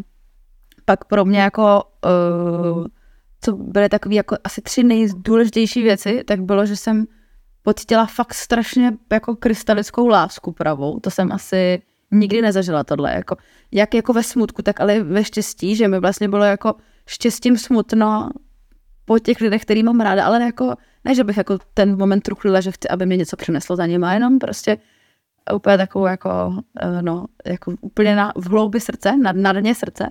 S2: pak pro mě jako, uh, co byly takové jako asi tři nejdůležitější věci, tak bylo, že jsem pocítila fakt strašně jako krystalickou lásku pravou. To jsem asi nikdy nezažila tohle. Jako, jak jako ve smutku, tak ale ve štěstí, že mi vlastně bylo jako štěstím smutno po těch lidech, který mám ráda, ale jako, ne, že bych jako ten moment truchlila, že chci, aby mě něco přineslo za nima, jenom prostě úplně takovou jako, eh, no, jako úplně na, v hloubi srdce, na, na dně srdce.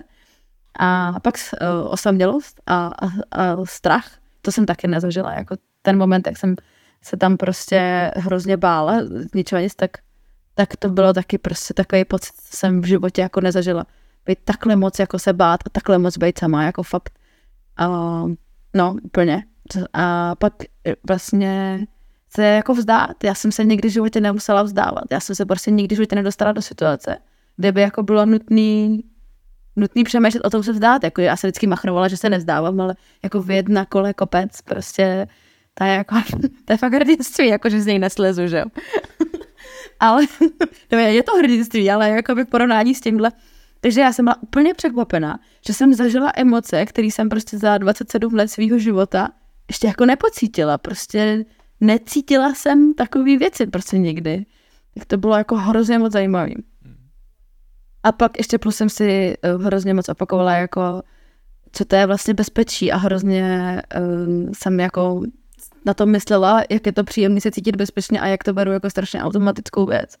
S2: A pak uh, osamělost a, a, a strach, to jsem taky nezažila. Jako ten moment, jak jsem se tam prostě hrozně bála, ničeho nic, tak, tak to bylo taky prostě takový pocit, co jsem v životě jako nezažila. Být takhle moc jako se bát a takhle moc být sama, jako fakt. Uh, no, úplně. A pak vlastně se jako vzdát. Já jsem se nikdy v životě nemusela vzdávat. Já jsem se prostě nikdy v životě nedostala do situace, kde by jako bylo nutný nutný přemýšlet o tom se vzdát. Jako já se vždycky machrovala, že se nevzdávám, ale jako věd na kole kopec, prostě to je jako, to je fakt hrdinství, jako že z něj neslezu, že jo. Ale je, to hrdinství, ale jako by porovnání s tímhle. Takže já jsem byla úplně překvapená, že jsem zažila emoce, které jsem prostě za 27 let svého života ještě jako nepocítila. Prostě necítila jsem takové věci prostě nikdy. Tak to bylo jako hrozně moc zajímavé. A pak ještě plus jsem si uh, hrozně moc opakovala, jako co to je vlastně bezpečí a hrozně um, jsem jako na to myslela, jak je to příjemné se cítit bezpečně a jak to beru jako strašně automatickou věc.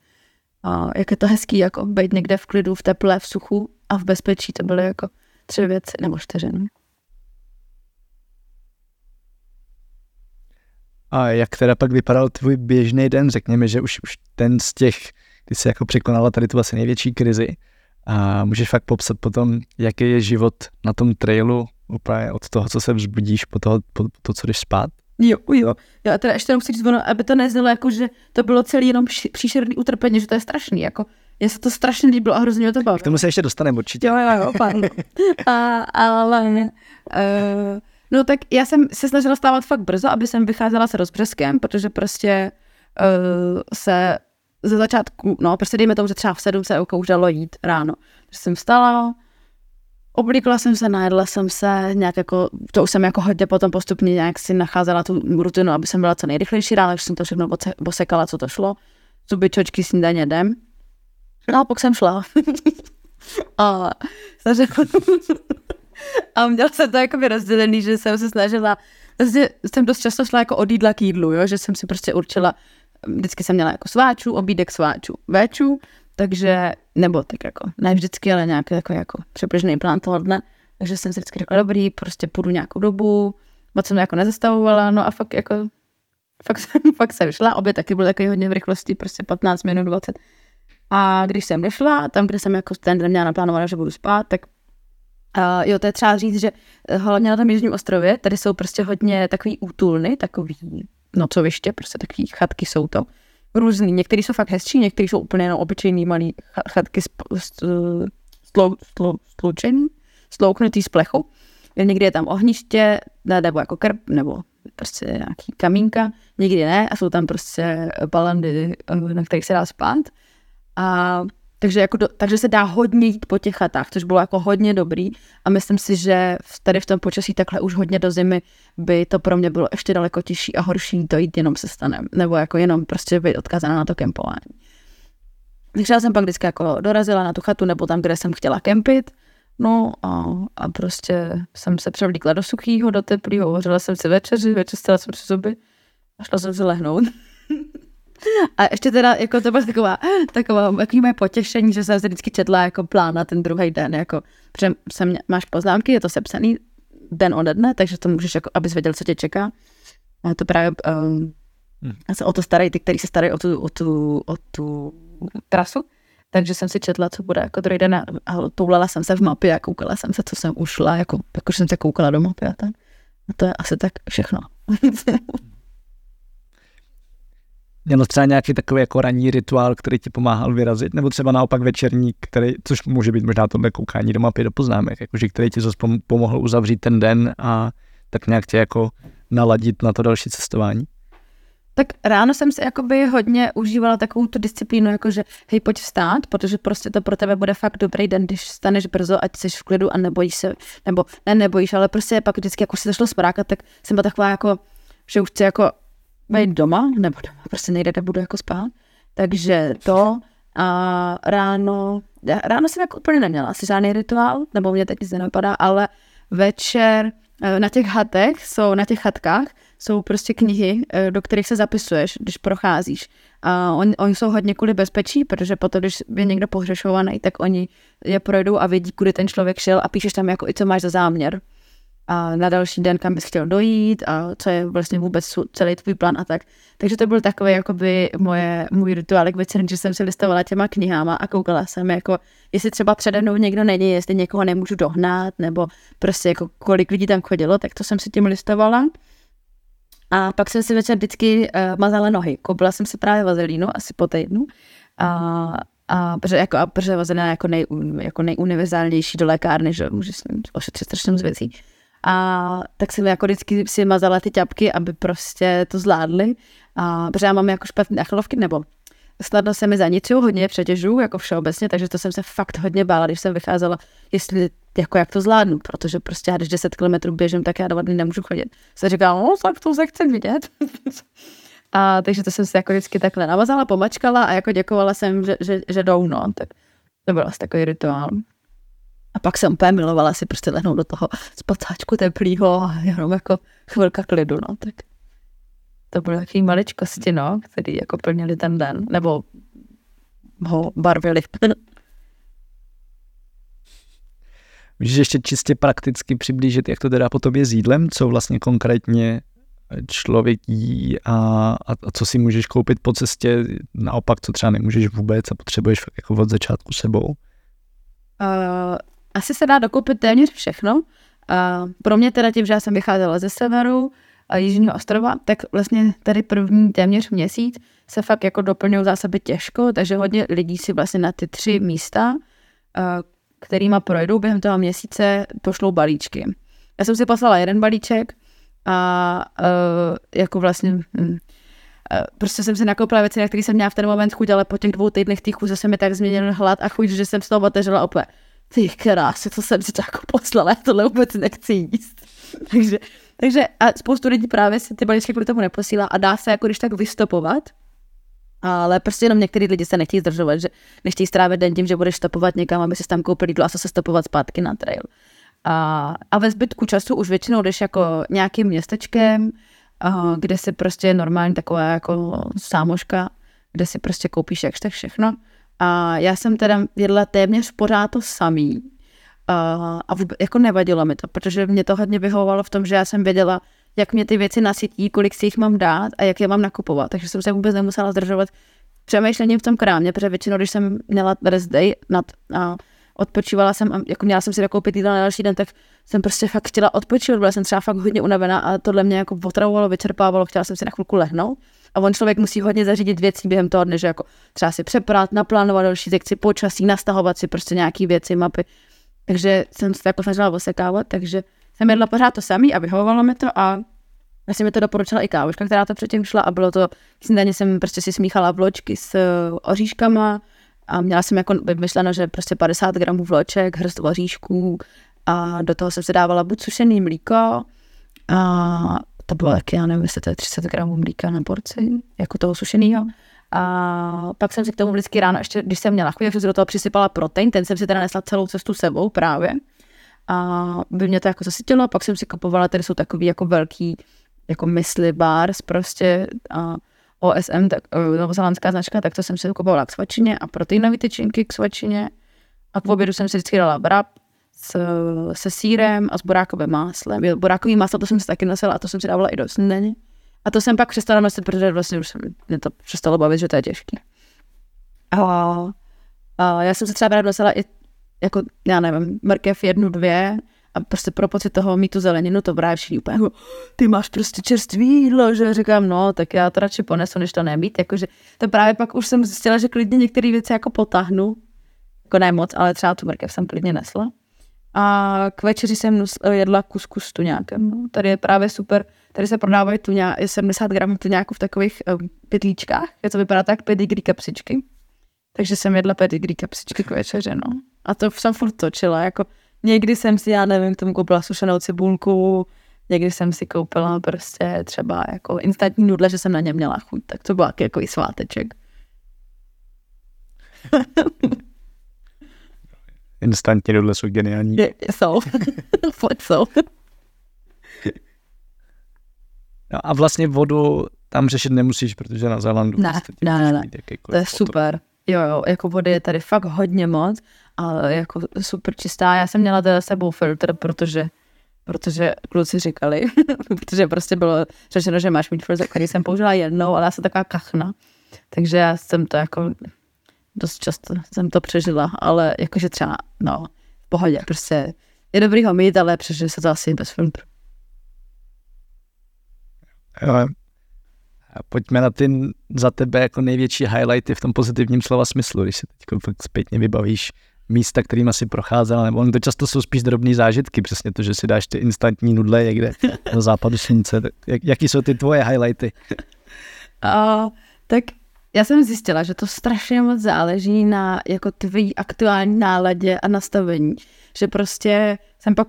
S2: A jak je to hezký, jako být někde v klidu, v teple, v suchu a v bezpečí. To byly jako tři věci, nebo čtyři. No.
S1: A jak teda pak vypadal tvůj běžný den? Řekněme, že už, už ten z těch, kdy jsi jako překonala tady tu asi největší krizi, a můžeš fakt popsat potom, jaký je život na tom trailu, úplně od toho, co se vzbudíš, po, toho, po to, co jdeš spát?
S2: Jo, jo. Já teda ještě musím říct, ono, aby to neznělo jako, že to bylo celý jenom příšerný utrpení, že to je strašný, jako mně se to strašně líbilo a hrozně mě to bavilo.
S1: K tomu se ještě dostaneme určitě.
S2: Jo, jo, jo, pardon. a, ale, uh, no tak já jsem se snažila stávat fakt brzo, aby jsem vycházela se rozbřeskem, protože prostě uh, se ze začátku, no, prostě dejme tomu, že třeba v sedm se ukouřelo jít ráno. Takže jsem vstala, oblíkla jsem se, najedla jsem se, nějak jako, to už jsem jako hodně potom postupně nějak si nacházela tu rutinu, aby jsem byla co nejrychlejší ráno, takže jsem to všechno posekala, co to šlo. Zuby, čočky, snídaně, jdem. No a pak jsem šla. a řekla, a měla jsem to jako rozdělený, že jsem se snažila vlastně jsem dost často šla jako od jídla k jídlu, jo? že jsem si prostě určila, vždycky jsem měla jako sváčů, obídek sváčů, véčů, takže, nebo tak jako, ne vždycky, ale nějaký jako, jako přibližný plán toho dne, takže jsem si vždycky řekla, dobrý, prostě půjdu nějakou dobu, moc jsem jako nezastavovala, no a fakt jako, fakt, jsem, fakt jsem šla, obě taky byly takový hodně v rychlosti, prostě 15 minut, 20. A když jsem nešla, tam, kde jsem jako ten den měla naplánované, že budu spát, tak Uh, jo, to je třeba říct, že eh, hlavně na tom Jižním ostrově, tady jsou prostě hodně takový útulny, takový nocoviště, prostě takový chatky jsou to. Různý, některý jsou fakt hezčí, některý jsou úplně jenom obyčejný malý chatky slou, slou, sloučený, slouknutý z plechu. Někdy je tam ohniště, nebo jako krb, nebo prostě nějaký kamínka, někdy ne a jsou tam prostě balandy, eh, na kterých se dá spát. A takže, jako do, takže se dá hodně jít po těch chatách, což bylo jako hodně dobrý a myslím si, že tady v tom počasí takhle už hodně do zimy by to pro mě bylo ještě daleko těžší a horší to jít jenom se stanem, nebo jako jenom prostě být odkázaná na to kempování. Takže já jsem pak vždycky jako dorazila na tu chatu nebo tam, kde jsem chtěla kempit, no a, a prostě jsem se převlíkla do suchého, do teplého, uvařila jsem si večeři, vyčistila jsem si zuby a šla jsem si lehnout. A ještě teda, jako to byla taková, taková jaký moje potěšení, že jsem se vždycky četla jako plán na ten druhý den, jako, protože jsem, máš poznámky, je to sepsaný den ode dne, takže to můžeš, jako, abys věděl, co tě čeká. A to právě um, hmm. se o to starají ty, kteří se starají o tu, o tu, o tu trasu. Takže jsem si četla, co bude jako druhý den a, a toulala jsem se v mapě a koukala jsem se, co jsem ušla, jako, jako jsem se koukala do mapy a tak. A to je asi tak všechno.
S1: Měl třeba nějaký takový jako ranní rituál, který ti pomáhal vyrazit, nebo třeba naopak večerní, který, což může být možná tohle koukání do mapy do poznámek, jakože který ti zase pomohl uzavřít ten den a tak nějak tě jako naladit na to další cestování?
S2: Tak ráno jsem si jakoby hodně užívala takovou tu disciplínu, jakože hej, pojď vstát, protože prostě to pro tebe bude fakt dobrý den, když staneš brzo, ať jsi v klidu a nebojíš se, nebo ne, nebojíš, ale prostě pak vždycky, jako si zašlo sprákat, tak jsem byla taková jako, že už chci jako být doma, nebo doma, prostě nejde, nebudu jako spát. Takže to a ráno, ráno jsem jako úplně neměla asi žádný rituál, nebo mě teď nic nenapadá, ale večer eh, na těch hatech jsou, na těch chatkách jsou prostě knihy, eh, do kterých se zapisuješ, když procházíš. A oni, oni jsou hodně kvůli bezpečí, protože potom, když je někdo pohřešovaný, tak oni je projdou a vědí, kudy ten člověk šel a píšeš tam jako i co máš za záměr a na další den, kam bys chtěl dojít a co je vlastně vůbec celý tvůj plán a tak. Takže to byl takový jakoby moje, můj rituálek večer, že jsem si listovala těma knihama a koukala jsem jako, jestli třeba přede mnou někdo není, jestli někoho nemůžu dohnat, nebo prostě jako kolik lidí tam chodilo, tak to jsem si tím listovala. A pak jsem si večer vždycky uh, mazala nohy. Koupila jsem si právě vazelínu asi po týdnu. A, a protože, jako, a protože vazelina jako, nej, jako nejuniverzálnější do lékárny, že může s ním ošetřit strašně moc věcí. A tak jsem jako vždycky si mazala ty ťapky, aby prostě to zvládli. A protože já mám jako špatné achilovky, nebo snadno se mi zaničuju, hodně přetěžu, jako všeobecně, takže to jsem se fakt hodně bála, když jsem vycházela, jestli jako jak to zvládnu, protože prostě já když 10 km běžím, tak já dva dny nemůžu chodit. Jsem říkala, no tak to se chci vidět. a takže to jsem se jako vždycky takhle navazala, pomačkala a jako děkovala jsem, že, že, že jdou, no. Tak to byl asi takový rituál. A pak jsem úplně milovala si prostě lehnout do toho spacáčku teplýho a jenom jako chvilka klidu, no, tak to byly takové maličkosti, no, který jako plnili ten den, nebo ho barvili.
S1: Můžeš ještě čistě prakticky přiblížit, jak to teda potom je s jídlem, co vlastně konkrétně člověk jí a, a, a co si můžeš koupit po cestě, naopak, co třeba nemůžeš vůbec a potřebuješ fakt jako od začátku sebou?
S2: Uh, asi se dá dokoupit téměř všechno. A pro mě teda tím, že já jsem vycházela ze severu a Jižního ostrova, tak vlastně tady první téměř měsíc se fakt jako doplňují zásoby těžko, takže hodně lidí si vlastně na ty tři místa, kterýma projdou během toho měsíce, pošlou balíčky. Já jsem si poslala jeden balíček a jako vlastně hm, prostě jsem si nakoupila věci, na které jsem měla v ten moment chuť, ale po těch dvou týdnech těch se mi tak změnil hlad a chuť, že jsem z toho otevřela opět ty krásy, to jsem si to jako poslala, já tohle vůbec nechci jíst. takže, takže a spoustu lidí právě si ty balíčky kvůli tomu neposílá a dá se jako když tak vystopovat, ale prostě jenom některý lidi se nechtějí zdržovat, že nechtějí strávit den tím, že budeš stopovat někam, aby si tam koupil jídlo a se stopovat zpátky na trail. A, a ve zbytku času už většinou jdeš jako nějakým městečkem, a, kde si prostě normálně taková jako sámoška, kde si prostě koupíš jakž tak všechno. A já jsem teda jedla téměř pořád to samý. A, a vůbec, jako nevadilo mi to, protože mě to hodně vyhovovalo v tom, že já jsem věděla, jak mě ty věci nasytí, kolik si jich mám dát a jak je mám nakupovat. Takže jsem se vůbec nemusela zdržovat přemýšlením v tom krámě, protože většinou, když jsem měla rest day nad, a odpočívala jsem, a jako měla jsem si dokoupit jídla na další den, tak jsem prostě fakt chtěla odpočívat, byla jsem třeba fakt hodně unavená a tohle mě jako otravovalo, vyčerpávalo, chtěla jsem si na chvilku lehnout. A on člověk musí hodně zařídit věcí během toho dne, že jako třeba si přeprat, naplánovat další sekci, počasí, nastahovat si prostě nějaký věci, mapy. Takže jsem se jako snažila osekávat, takže jsem jedla pořád to samý a vyhovovalo mi to a Vlastně mi to doporučila i kávoška, která to předtím šla a bylo to, snídaně jsem prostě si smíchala vločky s uh, oříškama a měla jsem jako vymyšleno, že prostě 50 gramů vloček, hrst oříšků a do toho jsem si dávala buď sušený mlíko a to bylo taky, já nevím, jestli to je 30 gramů mlíka na porci, jako toho sušeného. A pak jsem si k tomu vždycky ráno, ještě když jsem měla chuť, do toho přisypala protein, ten jsem si teda nesla celou cestu sebou právě. A by mě to jako zasytilo, pak jsem si kupovala, tady jsou takový jako velký jako mysli bars prostě a OSM, tak, eh, novozelandská značka, tak to jsem si kupovala k svačině a proteinové tyčinky k svačině a k obědu jsem si vždycky dala brab s, se sírem a s borákovým máslem. Borákový máslo to jsem si taky nosila a to jsem si dávala i do snídaně. A to jsem pak přestala nosit, protože vlastně už jsem, mě to přestalo bavit, že to je těžké. A, a já jsem se třeba brát nosila i jako, já nevím, mrkev jednu, dvě, a prostě pro pocit toho mít tu zeleninu, to právě všichni úplně jako, ty máš prostě čerstvý jídlo, že říkám, no, tak já to radši ponesu, než to nemít, jakože to právě pak už jsem zjistila, že klidně některé věci jako potáhnu, jako ne moc, ale třeba tu mrkev jsem klidně nesla. A k večeři jsem jedla kuskus s tuňákem. No. Tady je právě super, tady se prodávají tuňá, je 70 gramů tuňáku v takových um, pytlíčkách, je to vypadá tak pedigree kapsičky. Takže jsem jedla pedigree kapsičky k večeři, no. A to jsem furt točila, jako Někdy jsem si, já nevím, tomu koupila sušenou cibulku, někdy jsem si koupila prostě třeba jako instantní nudle, že jsem na ně měla chuť, tak to byl jako i sváteček.
S1: Instantní nudle jsou geniální.
S2: Je, jsou. Fakt jsou.
S1: No a vlastně vodu tam řešit nemusíš, protože na Zélandu
S2: ne, ne, ne, ne. To je super. Jo, jo, jako vody je tady fakt hodně moc a jako super čistá. Já jsem měla teda sebou filtr, protože protože kluci říkali, protože prostě bylo řečeno, že máš mít filtr, který jsem použila jednou, ale já jsem taková kachna. Takže já jsem to jako dost často jsem to přežila, ale jakože třeba, no, v pohodě, prostě je dobrý ho mít, ale přežili se to asi bez filtru.
S1: Jo, pojďme na ty za tebe jako největší highlighty v tom pozitivním slova smyslu, když se teď zpětně vybavíš místa, kterými si procházela, nebo to často jsou spíš drobné zážitky, přesně to, že si dáš ty instantní nudle někde do západu slunce. Jak, jaký jsou ty tvoje highlighty?
S2: Uh, tak já jsem zjistila, že to strašně moc záleží na jako tvý aktuální náladě a nastavení. Že prostě jsem pak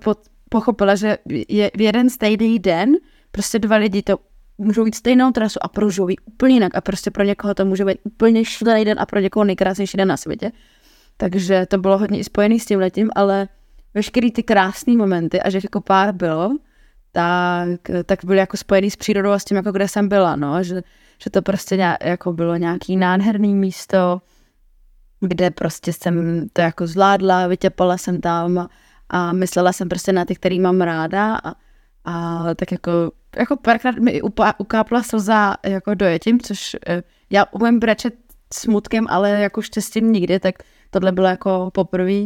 S2: pochopila, že je v jeden stejný den prostě dva lidi to můžou jít stejnou trasu a prožijou úplně jinak a prostě pro někoho to může být úplně šílený den a pro někoho nejkrásnější den na světě. Takže to bylo hodně i spojený s tím letím, ale veškerý ty krásné momenty, a že jako pár bylo, tak, tak byly jako spojený s přírodou a s tím, jako kde jsem byla, no, že, že to prostě jako bylo nějaký nádherný místo, kde prostě jsem to jako zvládla, vytěpala jsem tam a myslela jsem prostě na ty, který mám ráda a, a tak jako, jako párkrát mi upá, ukápla slza jako dojetím, což eh, já umím brečet smutkem, ale jako štěstím nikdy, tak tohle bylo jako poprvé.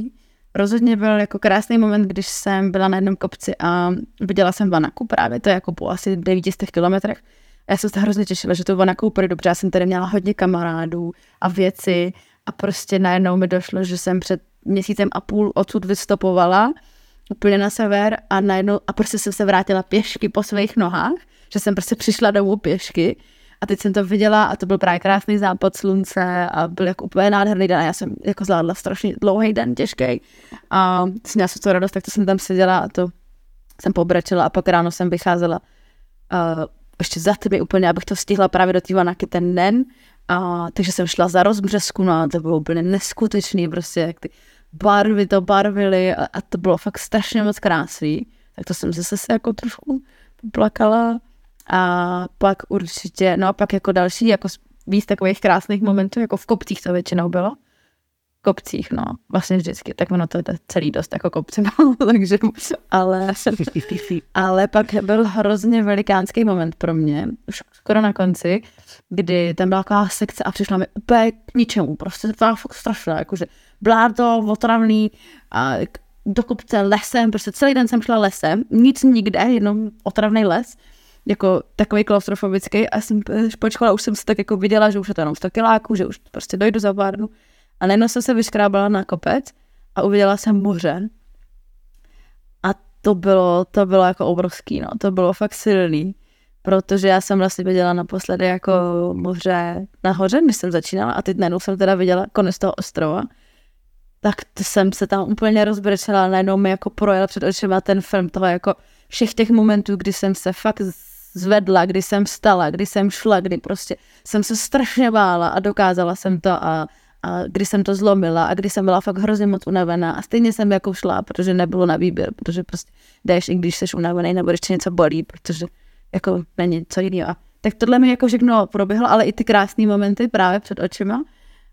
S2: Rozhodně byl jako krásný moment, když jsem byla na jednom kopci a viděla jsem Vanaku právě, to je jako po asi 900 kilometrech. Já jsem se hrozně těšila, že to Vanaku bude dobře. Já jsem tady měla hodně kamarádů a věci a prostě najednou mi došlo, že jsem před měsícem a půl odsud vystopovala úplně na sever a najednou a prostě jsem se vrátila pěšky po svých nohách, že jsem prostě přišla domů pěšky a teď jsem to viděla a to byl právě krásný západ slunce a byl jako úplně nádherný den a já jsem jako zvládla strašně dlouhý den, těžký. A měla jsem to radost, tak to jsem tam seděla a to jsem pobrečela a pak ráno jsem vycházela uh, ještě za tebe úplně, abych to stihla právě do té vanaky ten den. A, takže jsem šla za rozbřesku, no a to bylo úplně neskutečný, prostě jak ty barvy to barvily a, a to bylo fakt strašně moc krásný. Tak to jsem zase se jako trošku plakala. A pak určitě, no a pak jako další, jako víc takových krásných momentů, jako v kopcích to většinou bylo. Kopcích, no, vlastně vždycky, tak ono to je celý dost jako kopce, no, takže, ale, ale pak byl hrozně velikánský moment pro mě, už skoro na konci, kdy tam byla taková sekce a přišla mi úplně k ničemu, prostě to byla fakt strašná, jakože bláto, otravný, a do kopce lesem, prostě celý den jsem šla lesem, nic nikde, jenom otravný les, jako takový klaustrofobický a jsem počkala, už jsem se tak jako viděla, že už je to jenom 100 kiláků, že už prostě dojdu za pár dnů. A najednou jsem se vyškrábala na kopec a uviděla jsem moře. A to bylo, to bylo jako obrovský, no. To bylo fakt silný. Protože já jsem vlastně viděla naposledy jako moře nahoře, když jsem začínala a teď najednou jsem teda viděla konec toho ostrova. Tak jsem se tam úplně rozbrečela, najednou mi jako projel před očima ten film toho jako všech těch momentů, kdy jsem se fakt zvedla, kdy jsem vstala, kdy jsem šla, kdy prostě jsem se strašně bála a dokázala jsem to a, a kdy jsem to zlomila a kdy jsem byla fakt hrozně moc unavená a stejně jsem jako šla, protože nebylo na výběr, protože prostě jdeš, i když jsi unavený nebo ještě něco bolí, protože jako není co jiného. Tak tohle mi jako všechno proběhlo, ale i ty krásné momenty právě před očima.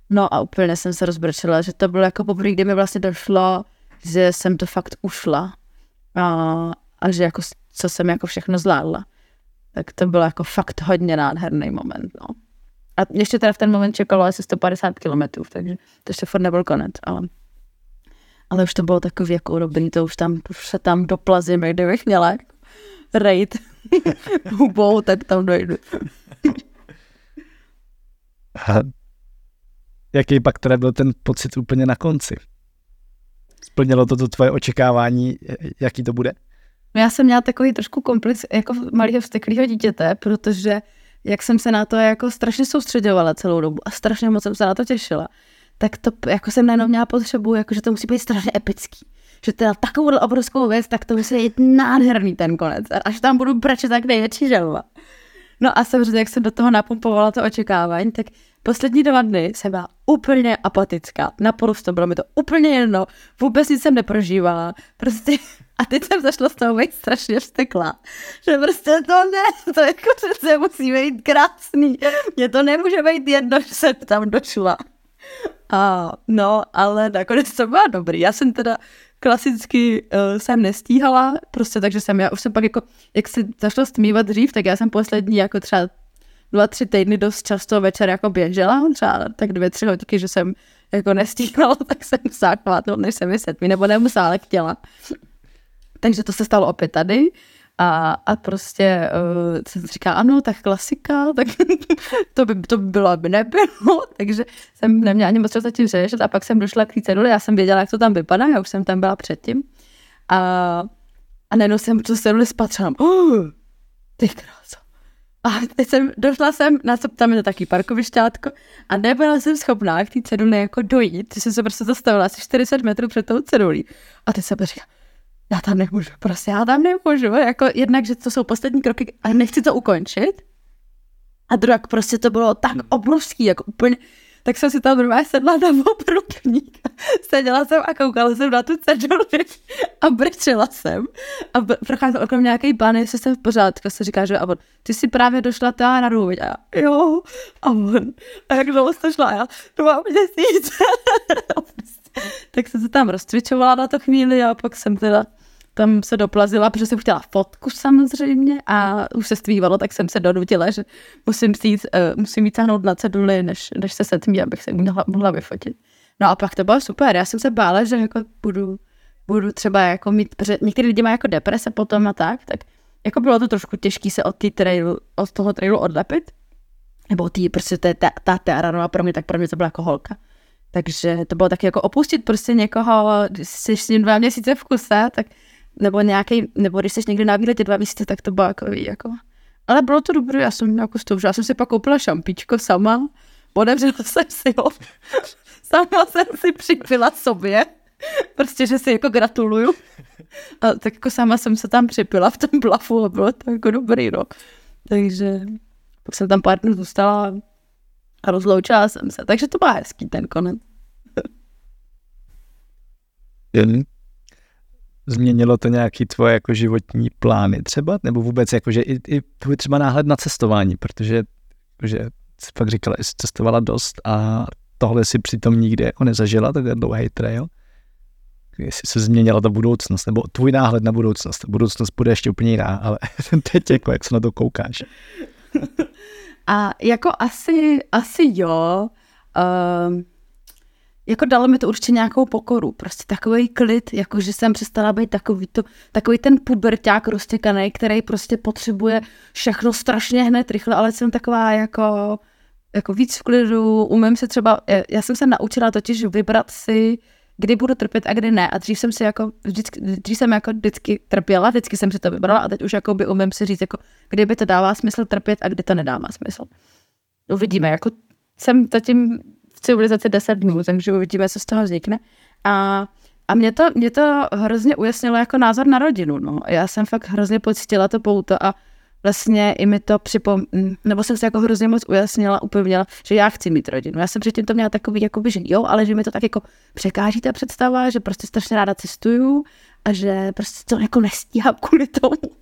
S2: No a úplně jsem se rozbrčila, že to bylo jako poprvé, kdy mi vlastně došlo, že jsem to fakt ušla a, a že jako co jsem jako všechno zvládla tak to byl jako fakt hodně nádherný moment, no. A ještě teda v ten moment čekalo asi 150 kilometrů, takže to ještě furt nebyl konec, ale, ale už to bylo takový jako dobrý, to už tam, už se tam doplazím, kdybych měla rejt hubou, tak tam dojdu.
S1: Jaký pak teda byl ten pocit úplně na konci? Splnilo to to tvoje očekávání, jaký to bude?
S2: No já jsem měla takový trošku komplex jako malého vzteklého dítěte, protože jak jsem se na to jako strašně soustředovala celou dobu a strašně moc jsem se na to těšila, tak to jako jsem najednou měla potřebu, jako že to musí být strašně epický. Že teda takovou obrovskou věc, tak to musí být nádherný ten konec. Až tam budu brečet tak největší želva. No a samozřejmě, jak jsem do toho napumpovala to očekávání, tak poslední dva dny jsem byla úplně apatická. Naprosto bylo mi to úplně jedno. Vůbec nic jsem neprožívala. Prostě a teď jsem zašla z toho být strašně vztekla. Že prostě to ne, to jako přece musí být krásný. Mně to nemůže být jedno, že jsem tam došla. A no, ale nakonec to bylo dobrý. Já jsem teda klasicky uh, jsem nestíhala, prostě takže jsem, já už jsem pak jako, jak se zašlo stmívat dřív, tak já jsem poslední jako třeba dva, tři týdny dost často večer jako běžela, třeba tak dvě, tři hodiny, že jsem jako nestíhala, tak jsem to než se mi setmí, nebo nemusela, ale chtěla. Takže to se stalo opět tady. A, a prostě uh, jsem říká, ano, tak klasika, tak to by, to by bylo, aby nebylo, takže jsem neměla ani moc čas tím řešit a pak jsem došla k té ceduli, já jsem věděla, jak to tam vypadá, já už jsem tam byla předtím a, a najednou jsem tu ceduli spatřila, oh, ty krása. A teď jsem, došla jsem, na co tam je to taky parkovišťátko a nebyla jsem schopná k té ceduli jako dojít, že jsem se prostě zastavila asi 40 metrů před tou cedulí. A teď jsem říkala, já tam nemůžu, prostě já tam nemůžu, jako jednak, že to jsou poslední kroky a nechci to ukončit. A druhá, prostě to bylo tak obrovský, jako úplně, tak jsem si tam normálně sedla na obrubník. Seděla jsem a koukala jsem na tu ceduli a brčela jsem. A procházel okolo nějaký pán, jestli jsem v pořádku, se říká, že a on, ty si právě došla ta na růveň. A já, jo, a on, a jak dlouho jsi šla? Já, dva měsíce. tak jsem se tam rozcvičovala na to chvíli a pak jsem teda tam se doplazila, protože jsem chtěla fotku samozřejmě a už se stvívalo, tak jsem se donutila, že musím, jít, uh, musím jít sáhnout na ceduli, než, než se setmí, abych se mohla, mohla vyfotit. No a pak to bylo super, já jsem se bála, že jako budu, budu třeba jako mít, protože některý lidi mají jako deprese potom a tak, tak jako bylo to trošku těžké se od, trailu, od toho trailu odlepit, nebo tý, prostě to je ta, ta Tearanová pro mě, tak pro mě to byla jako holka. Takže to bylo taky jako opustit prostě někoho, když jsi s ním dva měsíce v kuse, tak nebo nějaký, nebo když jsi někde na výletě dva měsíce, tak to bylo jako, jako. Ale bylo to dobré, já jsem jako stoužila, já jsem si pak koupila šampičko sama, otevřela jsem si ho, sama jsem si připila sobě, prostě, že si jako gratuluju. A tak jako sama jsem se tam připila v tom blafu a bylo to jako dobrý, no. Takže pak jsem tam pár dnů zůstala a rozloučila jsem se. Takže to byl hezký ten konec.
S1: Změnilo to nějaký tvoje jako životní plány třeba? Nebo vůbec jako, že i, i tvůj třeba náhled na cestování, protože že jsi fakt říkala, že jsi cestovala dost a tohle si přitom nikdy jako nezažila, takhle dlouhý trail. Jestli se změnila ta budoucnost, nebo tvůj náhled na budoucnost. Budoucnost bude ještě úplně jiná, ale teď jako, jak se na to koukáš.
S2: A jako asi, asi jo. Uh, jako dalo mi to určitě nějakou pokoru, prostě takový klid, jako že jsem přestala být takový, to, takový ten puberták roztěkaný, který prostě potřebuje všechno strašně hned rychle, ale jsem taková jako, jako víc v klidu, umím se třeba, já jsem se naučila totiž vybrat si, kdy budu trpět a kdy ne. A dřív jsem si jako, vždycky, dřív jsem jako vždycky trpěla, vždycky jsem si to vybrala a teď už jako by umím si říct, jako, kdy by to dává smysl trpět a kdy to nedává smysl. Uvidíme, jako jsem zatím v civilizaci 10 dnů, takže uvidíme, co z toho vznikne. A, a mě to, mě to hrozně ujasnilo jako názor na rodinu. No. Já jsem fakt hrozně pocítila to pouto a vlastně i mi to připom... nebo jsem se jako hrozně moc ujasnila, upevnila, že já chci mít rodinu. Já jsem předtím to měla takový, jakoby, že jo, ale že mi to tak jako překáží ta představa, že prostě strašně ráda cestuju a že prostě to jako nestíhám kvůli tomu.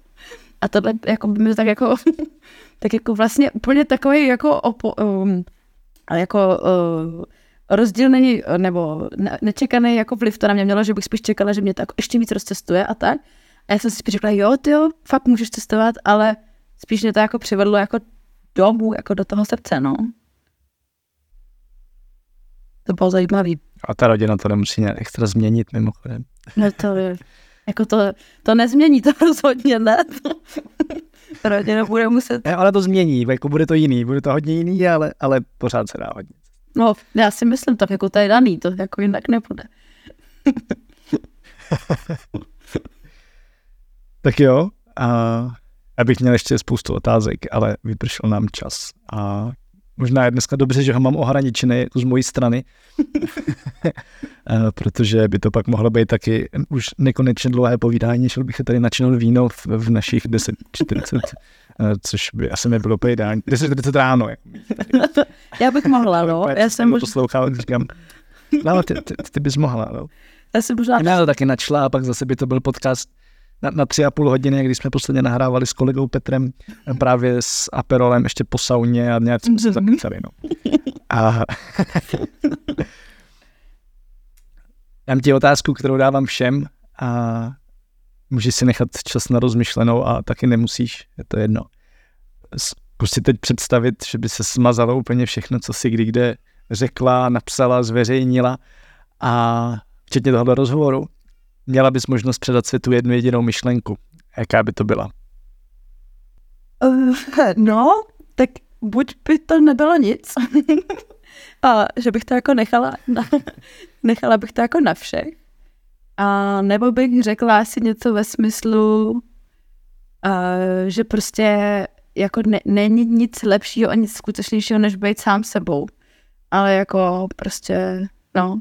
S2: A tohle jako by mi tak jako, tak jako vlastně úplně takový jako opo, um, jako uh, rozdíl není, nebo ne, nečekaný jako vliv to na mě mělo, že bych spíš čekala, že mě to jako ještě víc rozcestuje a tak. A já jsem si řekla, jo, ty jo, fakt můžeš cestovat, ale spíš mě to jako přivedlo jako domů, jako do toho srdce, no. To bylo zajímavý.
S1: A ta rodina to nemusí nějak extra změnit mimochodem.
S2: No to je, jako to, to nezmění, to rozhodně ne. rodina bude muset...
S1: Ne, ale to změní, jako bude to jiný, bude to hodně jiný, ale, ale pořád se dá hodně.
S2: No, já si myslím, tak jako to je daný, to jako jinak nebude.
S1: tak jo, a já bych měl ještě spoustu otázek, ale vypršel nám čas. A možná je dneska dobře, že ho mám ohraničený z mojí strany, protože by to pak mohlo být taky už nekonečně dlouhé povídání, šel bych se tady načinul víno v, v našich 10.40, což by asi nebylo úplně ideální. 10.40 ráno. Jako.
S2: Já bych mohla, no. Já jsem
S1: už... poslouchal, říkám, no, ty, ty, ty bys mohla, no.
S2: Já jsem možná...
S1: Já to taky načla a pak zase by to byl podcast na, na tři a půl hodiny, když jsme posledně nahrávali s kolegou Petrem právě s Aperolem ještě po sauně a nějak jsme se zakecali, no. A dám ti otázku, kterou dávám všem a můžeš si nechat čas na rozmyšlenou a taky nemusíš, je to jedno. Zkus si teď představit, že by se smazalo úplně všechno, co si kdy kde řekla, napsala, zveřejnila a včetně tohoto rozhovoru měla bys možnost předat světu jednu jedinou myšlenku. Jaká by to byla?
S2: Uh, no, tak buď by to nebylo nic, a že bych to jako nechala, na, nechala bych to jako na všech, a nebo bych řekla asi něco ve smyslu, uh, že prostě jako ne, není nic lepšího a nic skutečnějšího, než být sám sebou. Ale jako prostě, no,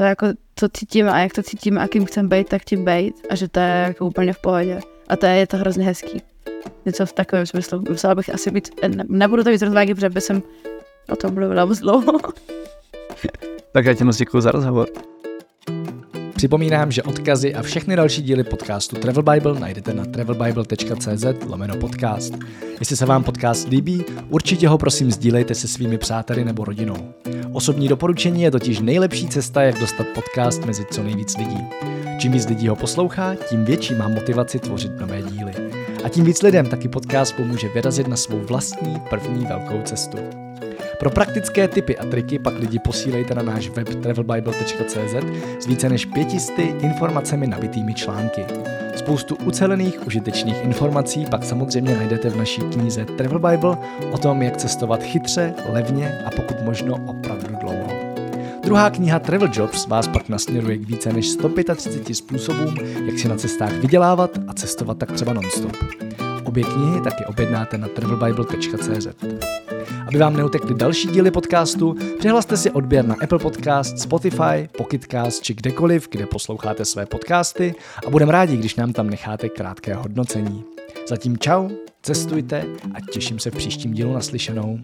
S2: to jako, co cítím a jak to cítím a kým chcem být, tak tím být a že to je jako úplně v pohodě. A to je, je to hrozně hezký. Něco v takovém smyslu. Musela bych asi být, ne, nebudu to víc rozvádět, protože by jsem o tom mluvila moc dlouho.
S1: tak já ti moc děkuji za rozhovor. Připomínám, že odkazy a všechny další díly podcastu Travel Bible najdete na travelbible.cz lomeno podcast. Jestli se vám podcast líbí, určitě ho prosím sdílejte se svými přáteli nebo rodinou. Osobní doporučení je totiž nejlepší cesta, jak dostat podcast mezi co nejvíc lidí. Čím víc lidí ho poslouchá, tím větší má motivaci tvořit nové díly. A tím víc lidem taky podcast pomůže vyrazit na svou vlastní první velkou cestu. Pro praktické tipy a triky pak lidi posílejte na náš web travelbible.cz s více než pětisty informacemi nabitými články. Spoustu ucelených, užitečných informací pak samozřejmě najdete v naší knize Travel Bible o tom, jak cestovat chytře, levně a pokud možno opravdu dlouho. Druhá kniha Travel Jobs vás pak nasměruje k více než 135 způsobům, jak si na cestách vydělávat a cestovat tak třeba nonstop. Obě knihy taky objednáte na travelbible.cz. Aby vám neutekly další díly podcastu, přihlaste si odběr na Apple Podcast, Spotify, Pocketcast či kdekoliv, kde posloucháte své podcasty a budeme rádi, když nám tam necháte krátké hodnocení. Zatím čau, cestujte a těším se v příštím dílu naslyšenou.